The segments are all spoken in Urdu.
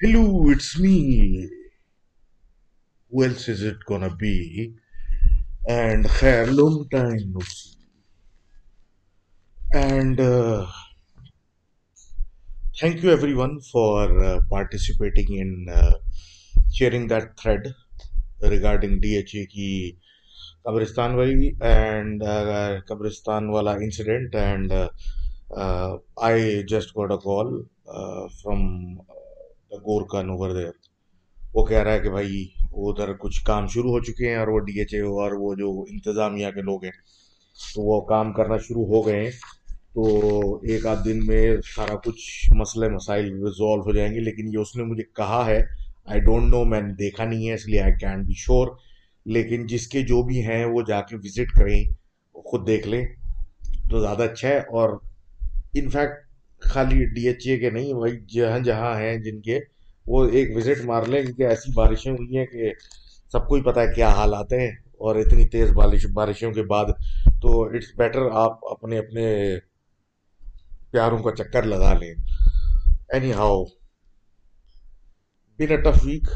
Hello, it's me. Who else is it gonna be? And khair, long time no see. And uh, thank you everyone for uh, participating in uh, sharing that thread regarding DHA گورکن اوور دیر وہ کہہ رہا ہے کہ بھائی، وہ ادھر کچھ کام شروع ہو چکے ہیں اور وہ ڈی ایچ اے اور وہ جو انتظامیہ کے لوگ ہیں، تو وہ کام کرنا شروع ہو گئے ہیں۔ تو ایک آدھ دن میں سارا کچھ مسئلے، مسائل ریزالو ہو جائیں گے، لیکن یہ اس نے مجھے کہا ہے آئی ڈونٹ نو میں نے دیکھا نہیں ہے، اس لیے آئی کین بی شور لیکن جس کے جو بھی ہیں، وہ جا کے وزٹ کریں، خود دیکھ لیں۔ تو زیادہ اچھا ہے۔ اور انفیکٹ خالی ڈی ایچ اے کے نہیں بھائی جہاں جہاں ہیں جن کے وہ ایک وزٹ مار لیں کیونکہ ایسی بارشیں ہوئی ہیں کہ سب کو ہی پتہ ہے کیا حالات ہیں اور اتنی تیز بارش بارشوں کے بعد تو اٹس بیٹر آپ اپنے اپنے پیاروں کا چکر لگا لیں۔ Anyhow been tough week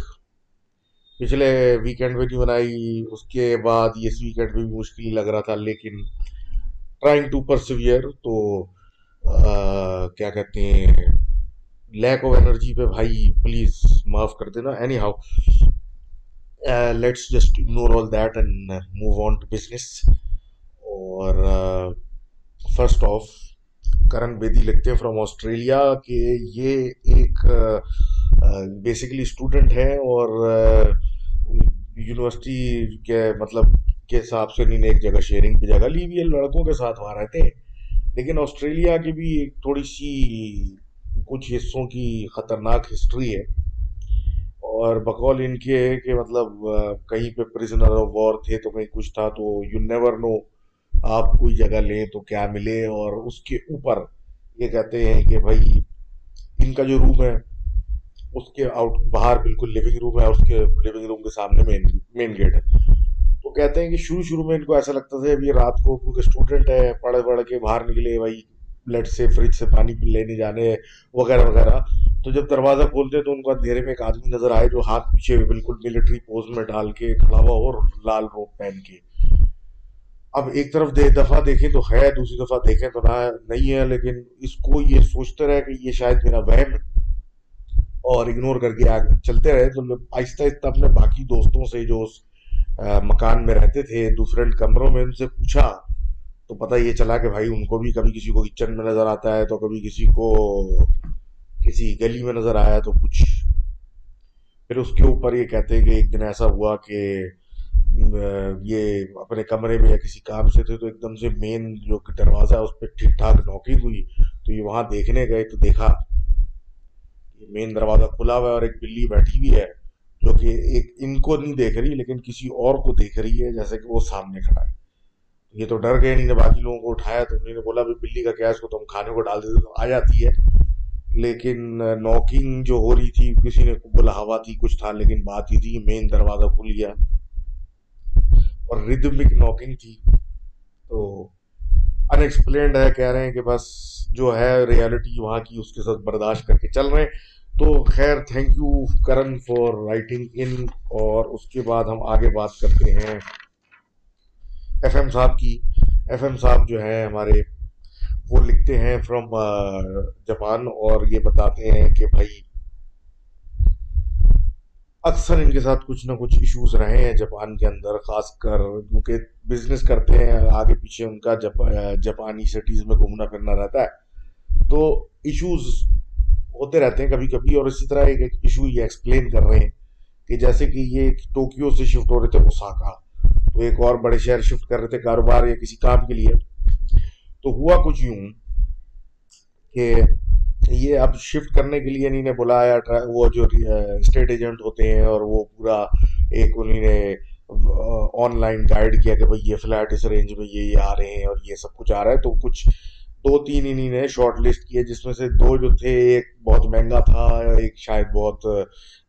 پچھلے ویکینڈ بھی نہیں بنائی اس کے بعد اس ویکینڈ بھی مشکل لگ رہا تھا لیکن ٹرائنگ ٹو پرسویئر تو آ, کیا کہتے ہیں؟ لیک آف انرجی پہ بھائی پلیز معاف کر دینا anyhow let's just ignore all that and move on to business اور فرسٹ آف کرن بیدی لکھتے ہیں فرام آسٹریلیا کہ یہ ایک بیسکلی اسٹوڈنٹ ہیں اور یونیورسٹی کے مطلب کے حساب سے انہیں ایک جگہ شیئرنگ پہ جگہ لی ہوئی ہے لڑکوں کے ساتھ وہاں رہتے ہیں لیکن آسٹریلیا کی بھی ایک تھوڑی سی کچھ حصوں کی خطرناک ہسٹری ہے۔ اور بقول ان کے ہے کہ مطلب کہیں پہ پرزنر آف وار تھے تو کہیں کچھ تھا تو یو نیور نو آپ کوئی جگہ لیں تو کیا ملے۔ اور اس کے اوپر یہ کہتے ہیں کہ بھائی، ان کا جو روم ہے، اس کے آؤٹ باہر بالکل لیونگ روم ہے، اس کے لیونگ روم کے سامنے مین مین گیٹ ہے۔ تو کہتے ہیں کہ شروع شروع میں ان کو ایسا لگتا تھا ابھی رات کو کیونکہ اسٹوڈنٹ ہے، پڑھ پڑھ کے باہر نکلے، بھائی بلڈ سے فریج سے پانی لینے جانے وغیرہ وغیرہ۔ تو جب دروازہ کھولتے تو ان کو اندھیرے میں ایک آدمی نظر آئے جو ہاتھ پیچھے بالکل ملٹری پوز میں ڈال کے کھڑا ہوا اور لال روپ پہن کے۔ اب ایک طرف دے دفعہ دیکھیں تو ہے، دوسری دفعہ دیکھیں تو نہ نہیں ہے، لیکن اس کو یہ سوچتے رہے کہ یہ شاید میرا وہم اور اگنور کر کے آگے چلتے رہے۔ تو آہستہ آہستہ اپنے باقی دوستوں سے جو اس مکان میں رہتے تھے، دوسرے کمروں میں ان سے پوچھا تو پتہ یہ چلا کہ بھائی ان کو بھی کبھی کسی کو کچن میں نظر آتا ہے، تو کبھی کسی کو کسی گلی میں نظر آیا تو کچھ۔ پھر اس کے اوپر یہ کہتے ہیں کہ ایک دن ایسا ہوا کہ یہ اپنے کمرے میں یا کسی کام سے تھے، تو ایک دم سے مین جو دروازہ ہے، اس پہ ٹھیک ٹھاک نوکی ہوئی۔ تو یہ وہاں دیکھنے گئے تو دیکھا مین دروازہ کھلا ہوا ہے اور ایک بلی بیٹھی ہوئی ہے، جو کہ ایک ان کو نہیں دیکھ رہی، لیکن کسی اور کو دیکھ رہی ہے، جیسے کہ وہ سامنے کھڑا ہے۔ یہ تو ڈر گئے انہیں باقی لوگوں کو اٹھایا تو انہوں نے بولا بھی بلی کا کیا اس کو تو ہم کھانے کو ڈال دیتے تو آ جاتی ہے۔ لیکن نوکنگ جو ہو رہی تھی، کسی نے بلا ہوا تھی، کچھ تھا، لیکن بات یہ تھی مین دروازہ کھل گیا اور ردمک نوکنگ تھی۔ تو ان ایکسپلینڈ ہے، کہہ رہے ہیں کہ بس جو ہے ریالٹی وہاں کی، اس کے ساتھ برداشت کر کے چل رہے ہیں۔ تو خیر thank you Kiran for writing in اور اس کے بعد ہم آگے بات کرتے ہیں۔ ایف ایم صاحب کی ایف ایم صاحب جو ہیں ہمارے، وہ لکھتے ہیں فرام جاپان اور یہ بتاتے ہیں کہ بھائی، اکثر ان کے ساتھ کچھ نہ کچھ ایشوز رہے ہیں جاپان کے اندر، خاص کر کیونکہ بزنس کرتے ہیں، آگے پیچھے ان کا جاپانی سٹیز میں گھومنا پھرنا رہتا ہے۔ تو ایشوز ہوتے رہتے ہیں کبھی کبھی اور اسی طرح ایک ایشو یہ ایکسپلین کر رہے ہیں کہ جیسے کہ یہ ٹوکیو سے شفٹ ہو رہے تھے اوساکا۔ وہ ایک اور بڑے شہر شفٹ کر رہے تھے کاروبار یا کسی کام کے لیے۔ تو ہوا کچھ یوں کہ یہ اب شفٹ کرنے کے لیے انہیں بلایا وہ جو اسٹیٹ ایجنٹ ہوتے ہیں اور وہ پورا ایک انہیں نے آن لائن گائیڈ کیا کہ بھائی یہ فلیٹ اس رینج میں یہ یہ آ رہے ہیں اور یہ سب کچھ آ رہا ہے۔ تو کچھ دو تین انہیں نے شارٹ لسٹ کیے، جس میں سے دو جو تھے، ایک بہت مہنگا تھا، ایک شاید بہت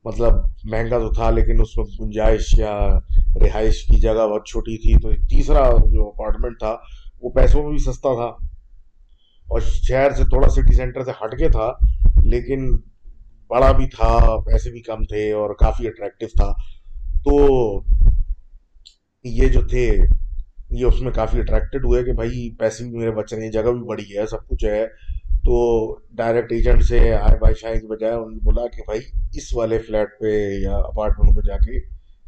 مطلب مہنگا تو تھا، لیکن اس میں گنجائش یا رہائش کی جگہ بہت چھوٹی تھی۔ تو تیسرا جو اپارٹمنٹ تھا، وہ پیسوں میں بھی سستا تھا۔ اور شہر سے تھوڑا سٹی سینٹر سے ہٹ کے تھا، لیکن بڑا بھی تھا، پیسے بھی کم تھے اور کافی اٹریکٹیو تھا۔ تو یہ جو تھے یہ اس میں کافی اٹریکٹڈ ہوئے کہ بھائی پیسے بھی میرے بچے ہیں، جگہ بھی بڑی ہے، سب کچھ ہے۔ تو ڈائریکٹ ایجنٹ سے آئے بھائی شاہ کے بجائے انہوں نے بولا کہ بھائی اس والے فلیٹ پہ یا اپارٹمنٹ پہ جا کے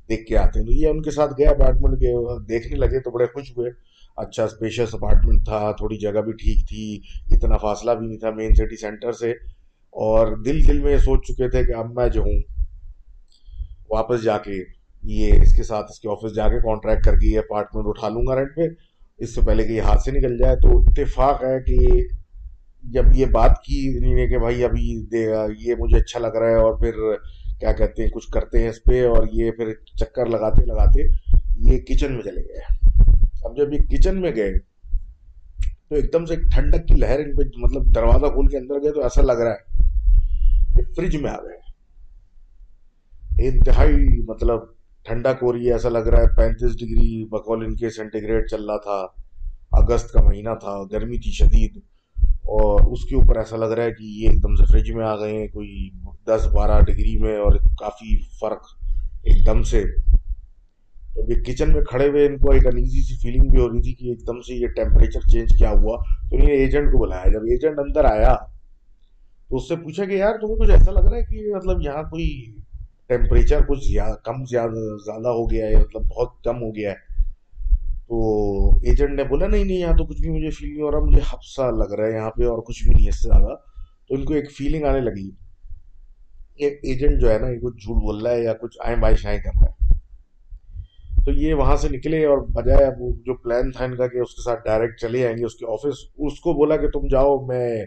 دیکھ کے آتے ہیں۔ تو یہ ان کے ساتھ گئے اپارٹمنٹ کے دیکھنے لگے تو بڑے خوش ہوئے۔ اچھا اسپیشیس اپارٹمنٹ تھا، تھوڑی جگہ بھی ٹھیک تھی، اتنا فاصلہ بھی نہیں تھا مین سٹی سینٹر سے۔ اور دل دل میں یہ سوچ چکے تھے کہ اب میں جو ہوں، واپس جا کے یہ اس کے ساتھ اس کے آفس جا کے کانٹریکٹ کر کے یہ اپارٹمنٹ اٹھا لوں گا رینٹ پہ۔ اس سے پہلے کہ یہ ہاتھ سے نکل جائے تو اتفاق ہے کہ جب یہ بات کی نے کہ بھائی ابھی یہ مجھے اچھا لگ رہا ہے اور پھر کیا کہتے ہیں، کچھ کرتے ہیں اس پہ اور یہ پھر چکر لگاتے لگاتے یہ کچن میں چلے گئے۔ اب جب یہ کچن میں گئے تو ایک دم سے ایک ٹھنڈک کی لہر ان پہ مطلب دروازہ کھول کے اندر گئے تو ایسا لگ رہا ہے کہ فریج میں آ گئے۔ انتہائی مطلب ٹھنڈک ہو رہی ہے ایسا لگ رہا ہے، پینتیس ڈگری بقول ان کے سینٹی چل رہا تھا، اگست کا مہینہ تھا، گرمی تھی شدید، اور اس کے اوپر ایسا لگ رہا ہے کہ یہ ایک دم سے فریج میں آ گئے ہیں، کوئی دس بارہ ڈگری میں، اور کافی فرق ایک دم سے۔ تو ابھی کچن میں کھڑے ہوئے ان کو ایک انیزی سی فیلنگ بھی ہو رہی تھی کہ ایک دم سے یہ ٹیمپریچر چینج کیا ہوا۔ تو انہیں ایجنٹ کو بلایا۔ جب ایجنٹ اندر آیا تو اس سے پوچھا کہ یار تمہیں کچھ ایسا لگ رہا ہے کہ مطلب یہاں کوئی ٹیمپریچر کچھ کم زیادہ زیادہ ہو گیا ہے مطلب بہت کم ہو گیا ہے۔ تو ایجنٹ نے بولا، نہیں نہیں، یہاں تو کچھ بھی مجھے فیل نہیں ہو رہا، مجھے حفصہ لگ رہا ہے یہاں پہ اور کچھ بھی نہیں ہے اس سے زیادہ۔ تو ان کو ایک فیلنگ آنے لگی۔ ایک ایجنٹ جو ہے نا، یہ کچھ جھوٹ بول رہا ہے یا کچھ آئیں بائیں شائیں کر رہا ہے۔ تو یہ وہاں سے نکلے اور بجائے وہ جو پلان تھا ان کا کہ اس کے ساتھ ڈائریکٹ چلے جائیں گے اس کے آفس اس کو بولا کہ تم جاؤ، میں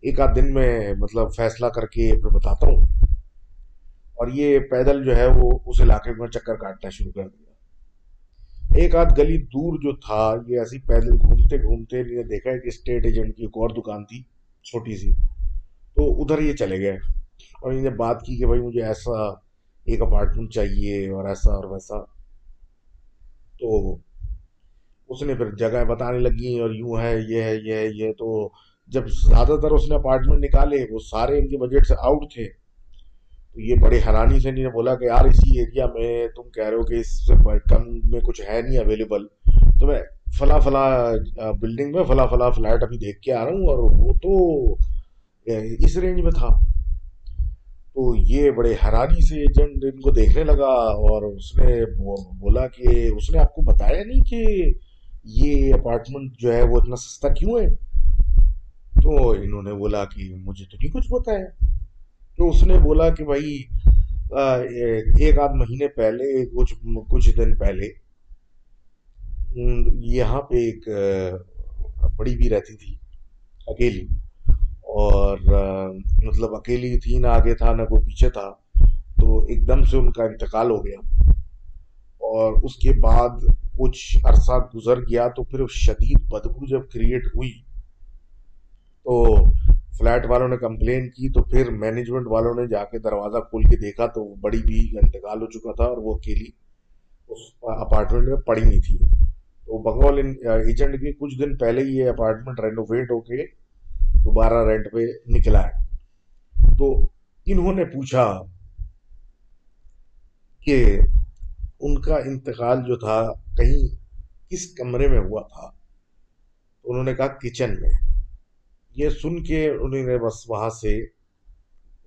ایک آدھ دن میں مطلب فیصلہ کر کے پھر بتاتا ہوں۔ اور یہ پیدل جو ہے وہ اس علاقے میں چکر کاٹنا شروع کر دیا۔ ایک آدھ گلی دور جو تھا، یہ ایسی پیدل گھومتے گھومتے نے دیکھا کہ اسٹیٹ ایجنٹ کی ایک اور دکان تھی، چھوٹی سی۔ تو ادھر یہ چلے گئے اور انہیں بات کی کہ بھائی مجھے ایسا ایک اپارٹمنٹ چاہیے اور ایسا اور ویسا۔ تو اس نے پھر جگہ بتانے لگی اور یوں ہے، یہ ہے یہ ہے، یہ تو جب زیادہ تر اس نے اپارٹمنٹ نکالے، وہ سارے ان کے بجٹ سے آؤٹ تھے۔ تو یہ بڑی حیرانی سے نے بولا کہ یار اسی ایریا میں تم کہہ رہے ہو کہ اس سے کم میں کچھ ہے نہیں اویلیبل تو میں فلاں فلاں بلڈنگ میں فلاں فلاں فلیٹ ابھی دیکھ کے آ رہا ہوں اور وہ تو اس رینج میں تھا۔ تو یہ بڑے حیرانی سے ایجنٹ ان کو دیکھنے لگا اور اس نے بولا کہ اس نے آپ کو بتایا نہیں کہ یہ اپارٹمنٹ جو ہے وہ اتنا سستا کیوں ہے؟ تو انہوں نے بولا کہ مجھے تو نہیں کچھ بتایا تو اس نے بولا کہ بھائی ایک آدھ مہینے پہلے، کچھ کچھ دن پہلے، یہاں پہ ایک بڑی بھی رہتی تھی، اکیلی، اور مطلب اکیلی تھی، نہ آگے تھا، نہ کوئی پیچھے تھا، تو ایک دم سے ان کا انتقال ہو گیا، اور اس کے بعد کچھ عرصہ گزر گیا، تو پھر شدید بدبو جب کریٹ ہوئی، تو فلیٹ والوں نے کمپلین کی تو پھر مینجمنٹ والوں نے جا کے دروازہ کھول کے دیکھا تو بڑی بھی انتقال ہو چکا تھا اور وہ اکیلی اس اپارٹمنٹ میں پڑی نہیں تھی۔ تو بنگال ایجنٹ کے کچھ دن پہلے ہی یہ اپارٹمنٹ رینوویٹ ہو کے دوبارہ رینٹ پہ نکلا ہے۔ تو انہوں نے پوچھا کہ ان کا انتقال جو تھا کہیں کس کمرے میں ہوا تھا؟ انہوں نے کہا کچن میں۔ یہ سن کے انہوں نے بس وہاں سے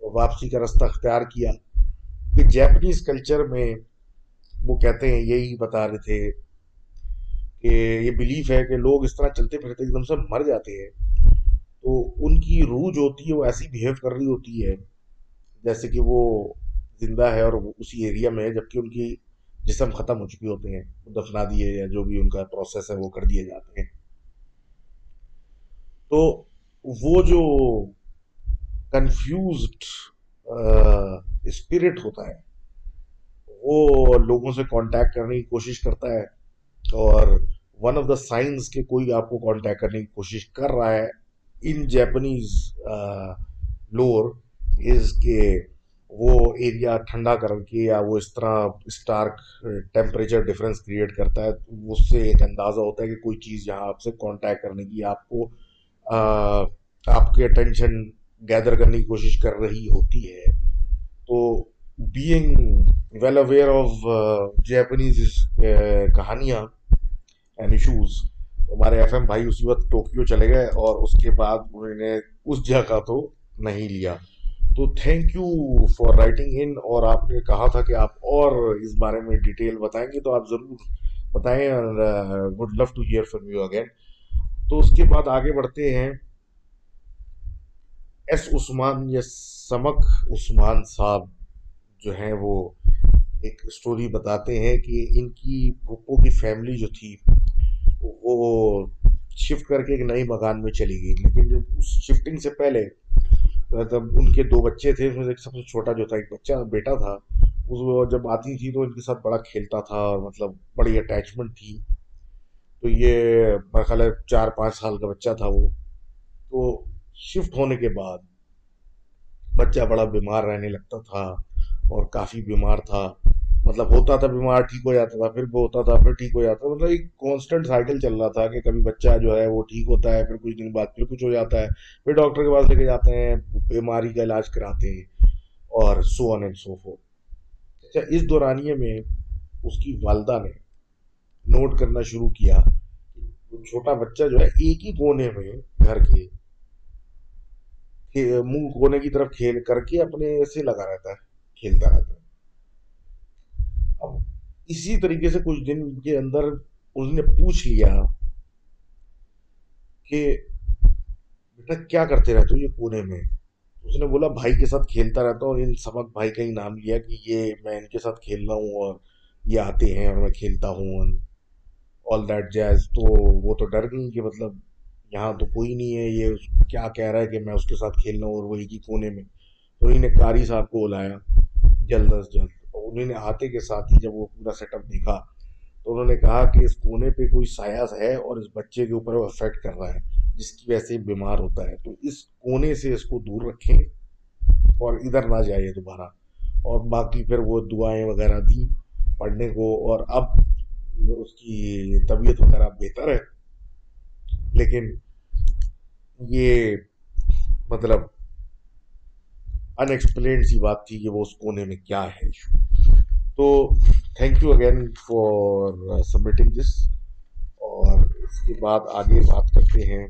واپسی کا رستہ اختیار کیا کہ جیپنیز کلچر میں وہ کہتے ہیں، یہی بتا رہے تھے کہ یہ بلیف ہے کہ لوگ اس طرح چلتے پھرتے ایک دم سے مر جاتے ہیں۔ تو ان کی روح جو ہوتی ہے وہ ایسی بیہیو کر رہی ہوتی ہے جیسے کہ وہ زندہ ہے اور اسی ایریا میں ہے، جبکہ ان کی جسم ختم ہو چکی ہوتے ہیں۔ دفنا دیے یا جو بھی ان کا پروسیس ہے وہ کر دیے جاتے ہیں۔ تو وہ جو کنفیوزڈ اسپرٹ ہوتا ہے، وہ لوگوں سے کانٹیکٹ کرنے کی کوشش کرتا ہے اور ون آف دا سائنس کے کوئی آپ کو کانٹیکٹ کرنے کی کوشش کر رہا ہے ان جیپنیز لور از کہ وہ ایریا ٹھنڈا کر کے یا وہ اس طرح اسٹارک ٹیمپریچر ڈفرینس کریٹ کرتا ہے، اس سے ایک اندازہ ہوتا ہے کہ کوئی چیز یہاں آپ سے کانٹیکٹ کرنے کی، آپ کو آپ کے اٹینشن گیدر کرنے کی کوشش کر رہی ہوتی ہے، تو being well aware of Japanese کہانیاں اینڈ ایشوز ہمارے ایف ایم بھائی اسی وقت ٹوکیو چلے گئے اور اس کے بعد انہوں نے اس جگہ تو نہیں لیا۔ تو thank you for writing in اور آپ نے کہا تھا کہ آپ اور اس بارے میں ڈیٹیل بتائیں گے تو آپ ضرور بتائیں would love to hear from you again تو اس کے بعد آگے بڑھتے ہیں۔ ایس عثمان یا سمک عثمان صاحب جو ہیں وہ ایک اسٹوری بتاتے ہیں کہ ان کی پھپھو کی فیملی جو تھی، وہ شفٹ کر کے ایک نئی مکان میں چلی گئی۔ لیکن جب اس شفٹنگ سے پہلے مطلب ان کے دو بچے تھے، اس میں سب سے چھوٹا جو تھا، ایک بچہ، بیٹا تھا، اس جب آتی تھی تو ان کے ساتھ بڑا کھیلتا تھا اور مطلب بڑی اٹیچمنٹ تھی۔ تو یہ میرا خیال ہے چار پانچ سال کا بچہ تھا وہ۔ تو شفٹ ہونے کے بعد بچہ بڑا بیمار رہنے لگتا تھا اور کافی بیمار تھا۔ مطلب ہوتا تھا بیمار ٹھیک ہو جاتا تھا، پھر وہ ہوتا تھا، پھر ٹھیک ہو جاتا تھا۔ مطلب ایک کانسٹنٹ سائیکل چل رہا تھا کہ کبھی بچہ جو ہے وہ ٹھیک ہوتا ہے، پھر کچھ دن بعد پھر کچھ ہو جاتا ہے۔ پھر ڈاکٹر کے پاس لے کے جاتے ہیں، بیماری کا علاج کراتے ہیں اور so on and so forth اچھا اس دورانیے میں اس کی والدہ نے نوٹ کرنا شروع کیا چھوٹا بچہ جو ہے، ایک ہی کونے میں گھر کے منہ کونے کی طرف کھیل کر کے اپنے سے لگا رہتا ہے، کھیلتا رہتا ہے۔ اب اسی طریقے سے کچھ دن کے اندر اس نے پوچھ لیا کہ بیٹا، کیا کرتے رہتے ہو یہ کونے میں؟ اس نے بولا، بھائی کے ساتھ کھیلتا رہتا ہوں۔ اور ان سبق بھائی کا ہی نام لیا کہ یہ میں ان کے ساتھ کھیل رہا ہوں اور یہ آتے ہیں اور میں کھیلتا ہوں۔ آل دیٹ جیز تو وہ تو ڈر گئی کہ مطلب یہاں تو کوئی نہیں ہے، یہ کیا کہہ رہا ہے کہ میں اس کے ساتھ کھیل رہا ہوں اور وہ ایک ہی کونے میں۔ تو انہیں نے کاری صاحب کو بلایا، جلد از جلد۔ انہیں نے آتے کے ساتھ ہی جب وہ پورا سیٹ اپ دیکھا، تو انہوں نے کہا کہ اس کونے پہ کوئی سایہ ہے اور اس بچے کے اوپر وہ افیکٹ کر رہا ہے، جس کی وجہ سے بیمار ہوتا ہے۔ تو اس کونے سے اس کو دور رکھیں اور ادھر نہ جائے دوبارہ۔ اور باقی پھر وہ دعائیں وغیرہ دیں پڑھنے کو۔ اور اب اس کی طبیعت وغیرہ بہتر ہے۔ لیکن یہ مطلب انسپلینڈ سی بات تھی کہ وہ اس کونے میں کیا ہے ایشو تو thank you again for submitting this اور اس کے بعد آگے بات کرتے ہیں۔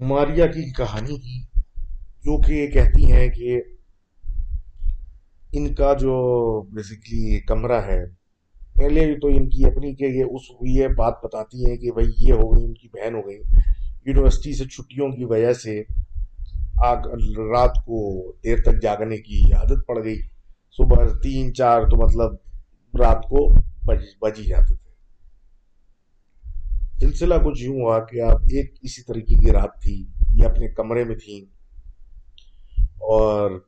ماریا کی کہانی کی، جو کہ یہ کہتی ہیں کہ ان کا جو بیسکلی کمرہ ہے پہلے تو ان کی اپنی کہ یہ اس یہ بات بتاتی ہیں کہ بھائی یہ ہو گئی، ان کی بہن ہو گئی۔ یونیورسٹی سے چھٹیوں کی وجہ سے آگ رات کو دیر تک جاگنے کی عادت پڑ گئی۔ صبح تین، چار تو مطلب رات کو بج بج ہی جاتے تھے۔ سلسلہ کچھ یوں ہوا کہ آپ ایک اسی طریقے کی رات تھی، یہ اپنے کمرے میں تھیں۔ اور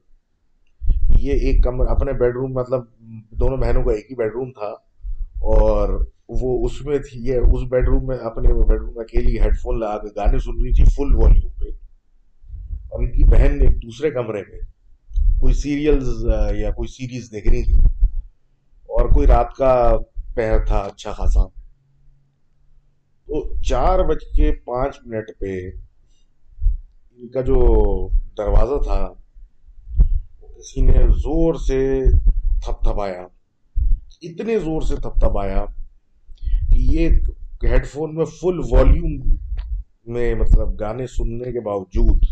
یہ ایک کمرہ، اپنے بیڈ روم مطلب دونوں بہنوں کا ایک ہی بیڈ روم تھا۔ اور وہ اس میں تھی، یہ اس بیڈ روم میں، اپنے بیڈ روم میں اکیلی ہیڈ فون لگا کے گانے سن رہی تھی فل والیوم پہ۔ اور ان کی بہن ایک دوسرے کمرے میں کوئی سیریلز یا کوئی سیریز دیکھ رہی تھی۔ اور کوئی رات کا پہر تھا اچھا خاصا۔ تو چار بج کے پانچ منٹ پہ ان کا جو دروازہ تھا کسی نے زور سے تھپ تھپایا۔ اتنے زور سے تھپ تھپایا کہ یہ ہیڈ فون میں فل والیوم میں مطلب گانے سننے کے باوجود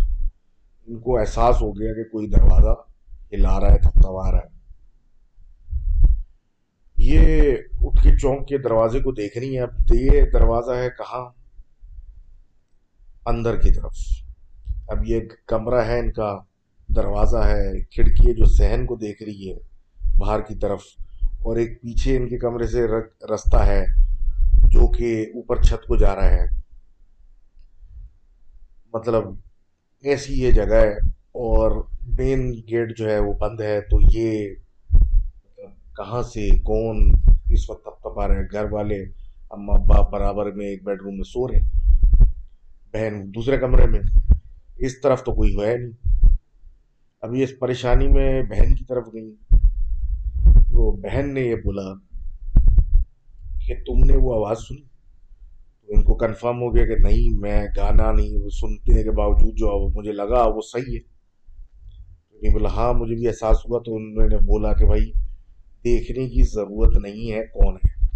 ان کو احساس ہو گیا کہ کوئی دروازہ ہلا رہا ہے تھپتھپا رہا ہے۔ یہ اٹھ کے چونک کے دروازے کو دیکھ رہی ہیں۔ اب یہ دروازہ ہے کہاں؟ اندر کی طرف۔ اب یہ کمرہ ہے، ان کا دروازہ ہے کھڑکی ہے جو سہن کو دیکھ رہی ہے، باہر کی طرف۔ اور ایک پیچھے ان کے کمرے سے رستہ ہے جو کہ اوپر چھت کو جا رہا ہے۔ مطلب ایسی یہ جگہ ہے اور مین گیٹ جو ہے وہ بند ہے، تو یہ مطلب کہاں سے، کون اس وقت تب تب آ رہے ہیں گھر والے اما باپ برابر میں ایک بیڈ روم میں سو رہے بہن دوسرے کمرے میں۔ اس طرف تو کوئی ہوا نہیں۔ ابھی اس پریشانی میں بہن کی طرف گئی۔ تو بہن نے یہ بولا کہ تم نے وہ آواز سنی؟ تو ان کو کنفرم ہو گیا کہ نہیں، میں گانا نہیں، وہ سنتے کے باوجود جو مجھے لگا وہ صحیح ہے۔ نہیں بولا ہاں مجھے بھی احساس ہوا۔ تو انہوں نے بولا کہ بھائی، دیکھنے کی ضرورت نہیں ہے کون ہے۔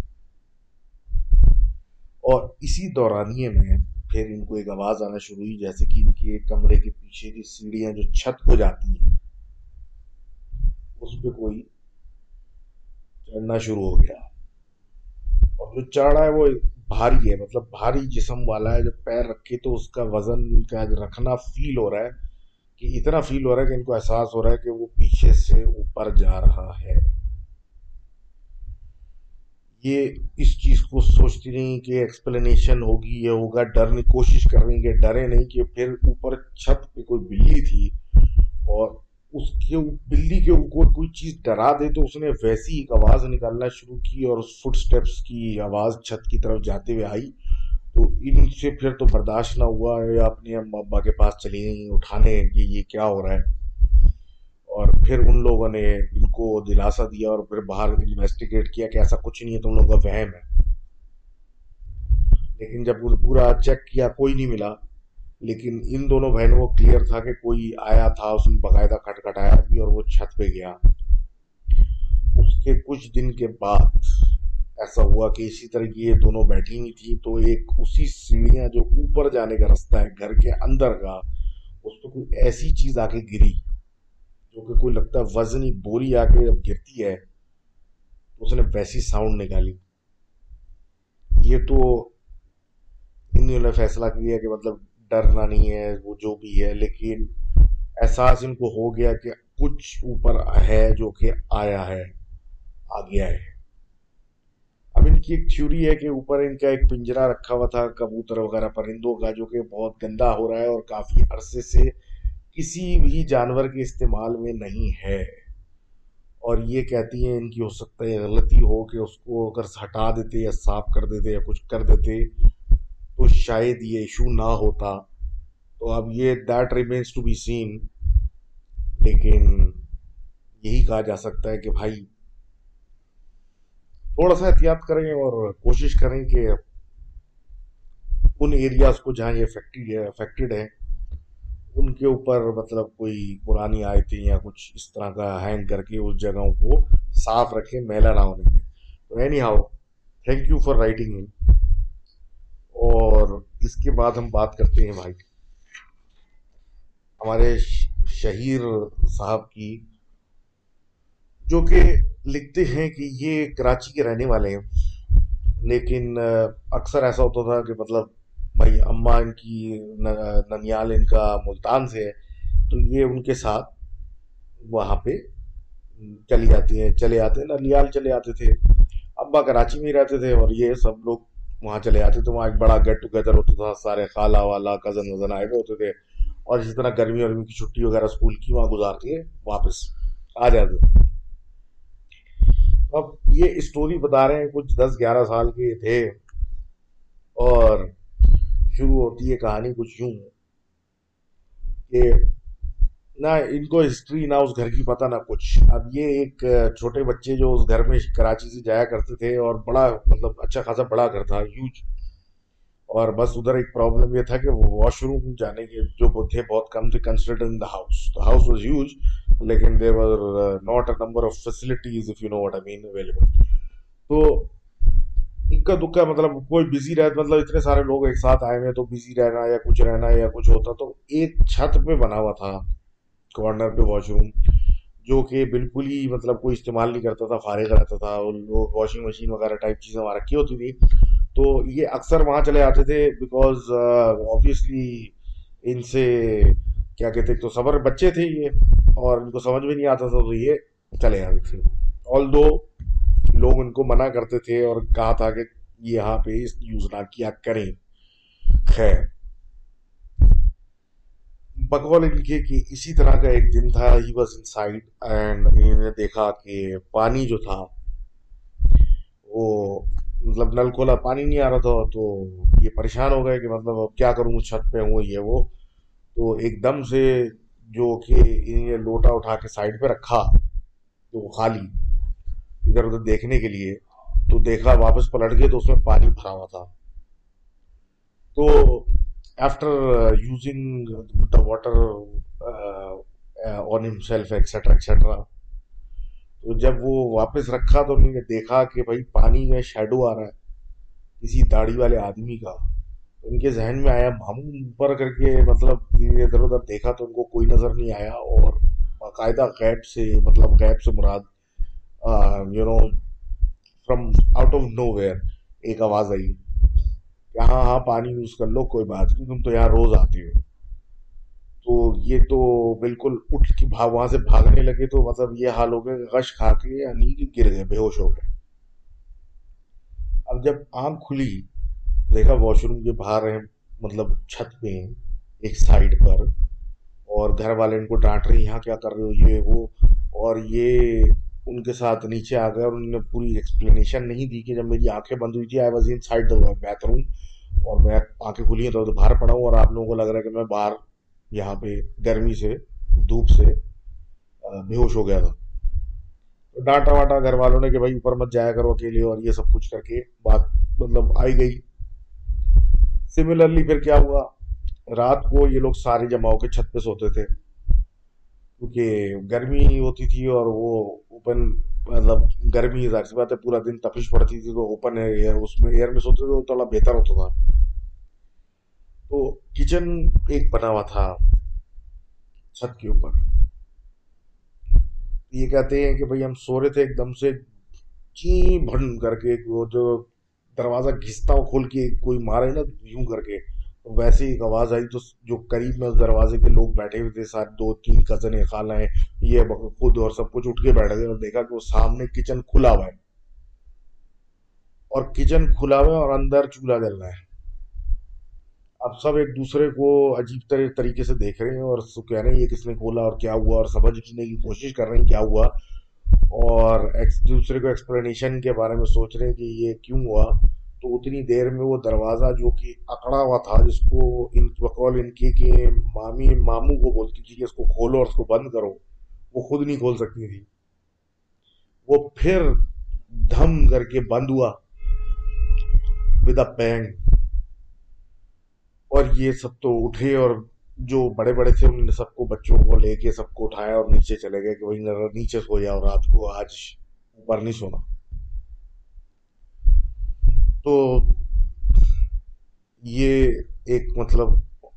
اور اسی دورانیے میں پھر ان کو ایک آواز آنا شروع ہوئی، جیسے کہ ان کے کمرے کے پیچھے کی سیڑھیاں جو چھت ہو جاتی ہیں، اس پہ کوئی چڑھنا شروع ہو گیا۔ اور جو چڑھ رہا ہے وہ بھاری ہے مطلب بھاری جسم والا ہے۔ جب پیر رکھے تو اس کا وزن کا رکھنا فیل ہو رہا ہے کہ اتنا فیل ہو رہا ہے کہ ان کو احساس ہو رہا ہے کہ وہ پیچھے سے اوپر جا رہا ہے۔ یہ اس چیز کو سوچتی نہیں کہ ایکسپلینیشن ہوگی، یہ ہوگا، ڈرنے کوشش کر رہی کہ ڈرے نہیں کہ پھر اوپر چھت پہ کوئی بلی تھی اور اس کے بلی کے اوپر کوئی چیز ڈرا دے تو اس نے ویسی ایک آواز نکالنا شروع کی اور اس فٹ سٹیپس کی آواز چھت کی طرف جاتے ہوئے آئی۔ تو ان سے پھر تو برداشت نہ ہوا یا اپنے ابا کے پاس چلی گئیں اٹھانے کہ یہ کیا ہو رہا ہے۔ اور پھر ان لوگوں نے ان کو دلاسا دیا اور پھر باہر انویسٹیگیٹ کیا کہ ایسا کچھ نہیں ہے، تم لوگوں کا وہم ہے۔ لیکن جب پورا چیک کیا، کوئی نہیں ملا۔ لیکن ان دونوں بہنوں کو کلیئر تھا کہ کوئی آیا تھا، اس نے باقاعدہ کھٹ کھٹایا بھی اور وہ چھت پہ گیا۔ اس کے کچھ دن کے بعد ایسا ہوا کہ اسی طرح کی یہ دونوں بیٹھی ہوئی تھی تو ایک اسی سیڑھیاں جو اوپر جانے کا رستہ ہے، گھر کے اندر کا، اس پہ کوئی ایسی چیز آ کے گری جو کہ کوئی لگتا ہے وزنی بوری آ کے جب گرتی ہے۔ تو اس نے ویسی ساؤنڈ نکالی۔ یہ تو انہوں نے فیصلہ کیا کہ مطلب ڈرنا نہیں ہے، وہ جو بھی ہے، لیکن احساس ان کو ہو گیا کہ کچھ اوپر ہے جو کہ آیا ہے، آ گیا ہے۔ اب ان کی ایک تھیوری ہے کہ اوپر ان کا ایک پنجرا رکھا ہوا تھا، کبوتر وغیرہ پرندوں کا، جو کہ بہت گندا ہو رہا ہے اور کافی عرصے سے کسی بھی جانور کے استعمال میں نہیں ہے۔ اور یہ کہتی ہیں ان کی ہو سکتا ہے غلطی ہو کہ اس کو اگر ہٹا دیتے یا صاف کر دیتے یا کچھ کر دیتے تو شاید یہ ایشو نہ ہوتا۔ تو اب یہ that remains to be seen لیکن یہی کہا جا سکتا ہے کہ بھائی، تھوڑا سا احتیاط کریں اور کوشش کریں کہ ان ایریاز کو جہاں یہ افیکٹڈ ہے ان کے اوپر مطلب کوئی پرانی آیتیں یا کچھ اس طرح کا ہینگ کر کے اس جگہوں کو صاف رکھیں میلا نہ ہونے میں تو anyhow thank you for writing in اور اس کے بعد ہم بات کرتے ہیں بھائی ہمارے شہیر صاحب کی، جو کہ لکھتے ہیں کہ یہ کراچی کے رہنے والے ہیں، لیکن اکثر ایسا ہوتا تھا کہ مطلب بھائی اماں ان کی ننیال ان کا ملتان سے ہے، تو یہ ان کے ساتھ وہاں پہ چلی جاتی ہیں، چلے آتے ہیں۔ ننیال چلے آتے تھے، ابا کراچی میں ہی رہتے تھے اور یہ سب لوگ وہاں چلے آتے تھے وہاں ایک بڑا گیٹ ٹوگیدر ہوتا تھا، سارے خالہ والا کزن وزن آئے ہوئے ہوتے تھے۔ اور اسی طرح گرمی ورمی کی چھٹی وغیرہ اسکول کی وہاں گزار کے واپس آ جاتے تھے اب یہ اسٹوری بتا رہے ہیں، کچھ دس گیارہ سال کے تھے۔ اور شروع ہوتی ہے کہانی کچھ یوں کہ نہ، ان کو ہسٹری، نہ اس گھر کی پتہ، نہ کچھ۔ اب یہ ایک چھوٹے بچے جو اس گھر میں کراچی سے جایا کرتے تھے اور بڑا مطلب اچھا خاصا بڑا گھر تھا ہیوج اور بس ادھر ایک پرابلم یہ تھا کہ واش روم جانے کے جو تھے، بہت کم تھے کنسیڈر ان دا ہاؤس تو ہاؤس واز ہیوج لیکن they were not a number of facilities if you know what I mean available تو اکا دکا مطلب کوئی بزی رہتا مطلب اتنے سارے لوگ ایک ساتھ آئے ہوئے تو بزی رہنا یا کچھ رہنا یا کچھ ہوتا، تو ایک چھت پہ بنا ہوا تھا۔ کارنر پہ واش روم، جو کہ بالکل ہی مطلب کوئی استعمال نہیں کرتا تھا، فارغ رہتا تھا واشنگ مشین وغیرہ ٹائپ چیزیں وہاں رکھی ہوتی تھی تو یہ اکثر وہاں چلے آتے تھے بیکاز آبویسلی uh, ان سے کیا کہتے تو صبر بچے تھے یہ، اور ان کو سمجھ میں نہیں آتا تھا، تو یہ چلے آتے تھے۔ آل دو لوگ ان کو منع کرتے تھے اور کہا تھا کہ یہاں پہ یوز نہ کیا کریں۔ خیر۔ بقول ان کے کہ اسی طرح کا ایک دن تھا he was in side and انہوں نے دیکھا کہ پانی جو تھا، وہ مطلب نل کھولا، پانی نہیں آ رہا تھا تو یہ پریشان ہو گئے کہ مطلب اب کیا کروں، چھت پہ ہوں، یہ وہ۔ تو ایک دم سے جو کہ انہیں نے لوٹا اٹھا کے سائڈ پہ رکھا تو وہ خالی، ادھر ادھر دیکھنے کے لیے۔ تو دیکھا واپس پلٹ گئے تو اس میں پانی بھرا ہوا تھا۔ تو after using the water on himself etcetera etcetera تو جب وہ واپس رکھا تو انہوں نے دیکھا کہ بھائی پانی میں شیڈو آ رہا ہے کسی داڑھی والے آدمی کا تو ان کے ذہن میں آیا ماموں اوپر کر کے مطلب ادھر ادھر دیکھا تو ان کو کوئی نظر نہیں آیا اور باقاعدہ غیب سے مطلب غیب سے مراد you know from out of nowhere ایک آواز آئی کہ ہاں ہاں پانی یوز کر لو، کوئی بات نہیں، تم تو یہاں روز آتے ہو۔ تو یہ تو بالکل اٹھ کے بھاگ وہاں سے بھاگنے لگے تو مطلب یہ حال ہو گیا کہ غش کھا کے یعنی کہ گر گئے، بے ہوش ہو گئے۔ اب جب آنکھ کھلی، دیکھا واش روم کے باہر ہیں مطلب چھت پہ ایک سائڈ پر، اور گھر والے ان کو ڈانٹ رہے ہیں، یہاں کیا کر رہے ہو، یہ وہ، اور یہ ان کے ساتھ نیچے آ گئے اور انہوں نے پوری ایکسپلینیشن نہیں دی کہ جب میری آنکھیں بند ہوئی تھی آئی واز ان سائڈ بیتھ روم اور میں آنکھیں کھلی ہیں تو باہر پڑا ہوں اور آپ لوگوں کو لگ رہا ہے کہ میں باہر یہاں پہ گرمی سے، دھوپ سے بے ہوش ہو گیا تھا۔ ڈانٹا واٹا گھر والوں نے کہ بھائی اوپر مت جایا کرو اکیلے اور یہ سب کچھ کر کے بات مطلب آئی گئی۔ سملرلی پھر کیا ہوا؟ رات کو یہ لوگ سارے جمع ہو کے چھت پہ سوتے تھے۔ کیونکہ گرمی ہوتی تھی اور وہ اوپن مطلب گرمی ظاہر سی بات ہے، پورا دن تپش پڑتی تھی تو اوپن ایئر اس میں ایئر میں سوتے تھے تو تھوڑا بہتر ہوتا تھا۔ تو کچن ایک بنا ہوا تھا چھت کے اوپر۔ یہ کہتے ہیں کہ بھائی ہم سو رہے تھے، ایک دم سے چی بھن کر کے، وہ جو دروازہ گھستا ہو، کھول کے کوئی مارے نا، یوں کر کے۔ تو ویسے ایک آواز آئی تو جو قریب میں اس دروازے کے لوگ بیٹھے ہوئے تھے، ساتھ دو تین کزن خالہ ہیں، یہ خود اور سب کچھ اٹھ کے بیٹھ گئے اور دیکھا کہ وہ سامنے کچن کھلا ہوا ہے۔ اور کچن کھلا ہوا ہے اور اندر چولہا جل رہا ہے۔ اب سب ایک دوسرے کو عجیب طرح طریقے سے دیکھ رہے ہیں اور کہہ رہے ہیں، یہ کس نے کھولا اور کیا ہوا؟ اور سمجھنے کی کوشش کر رہے ہیں، کیا ہوا؟ اور ایک دوسرے کو ایکسپلینیشن کے بارے میں سوچ رہے ہیں کہ یہ کیوں ہوا؟ تو اتنی دیر میں وہ دروازہ جو کہ اکڑا ہوا تھا، جس کو ان بقول ان کے کہ مامی، ماموں کو بولتی تھی کہ اس کو کھولو اور اس کو بند کرو، وہ خود نہیں کھول سکتی تھی۔ وہ پھر دھم کر کے بند ہوا ود اے پینگ اور یہ سب تو اٹھے اور جو بڑے بڑے تھے انہوں نے سب کو بچوں کو لے کے سب کو اٹھایا اور نیچے چلے گئے کہ وہی نیچے سو جاؤ، رات کو آج اوپر نہیں سونا۔ تو یہ ایک مطلب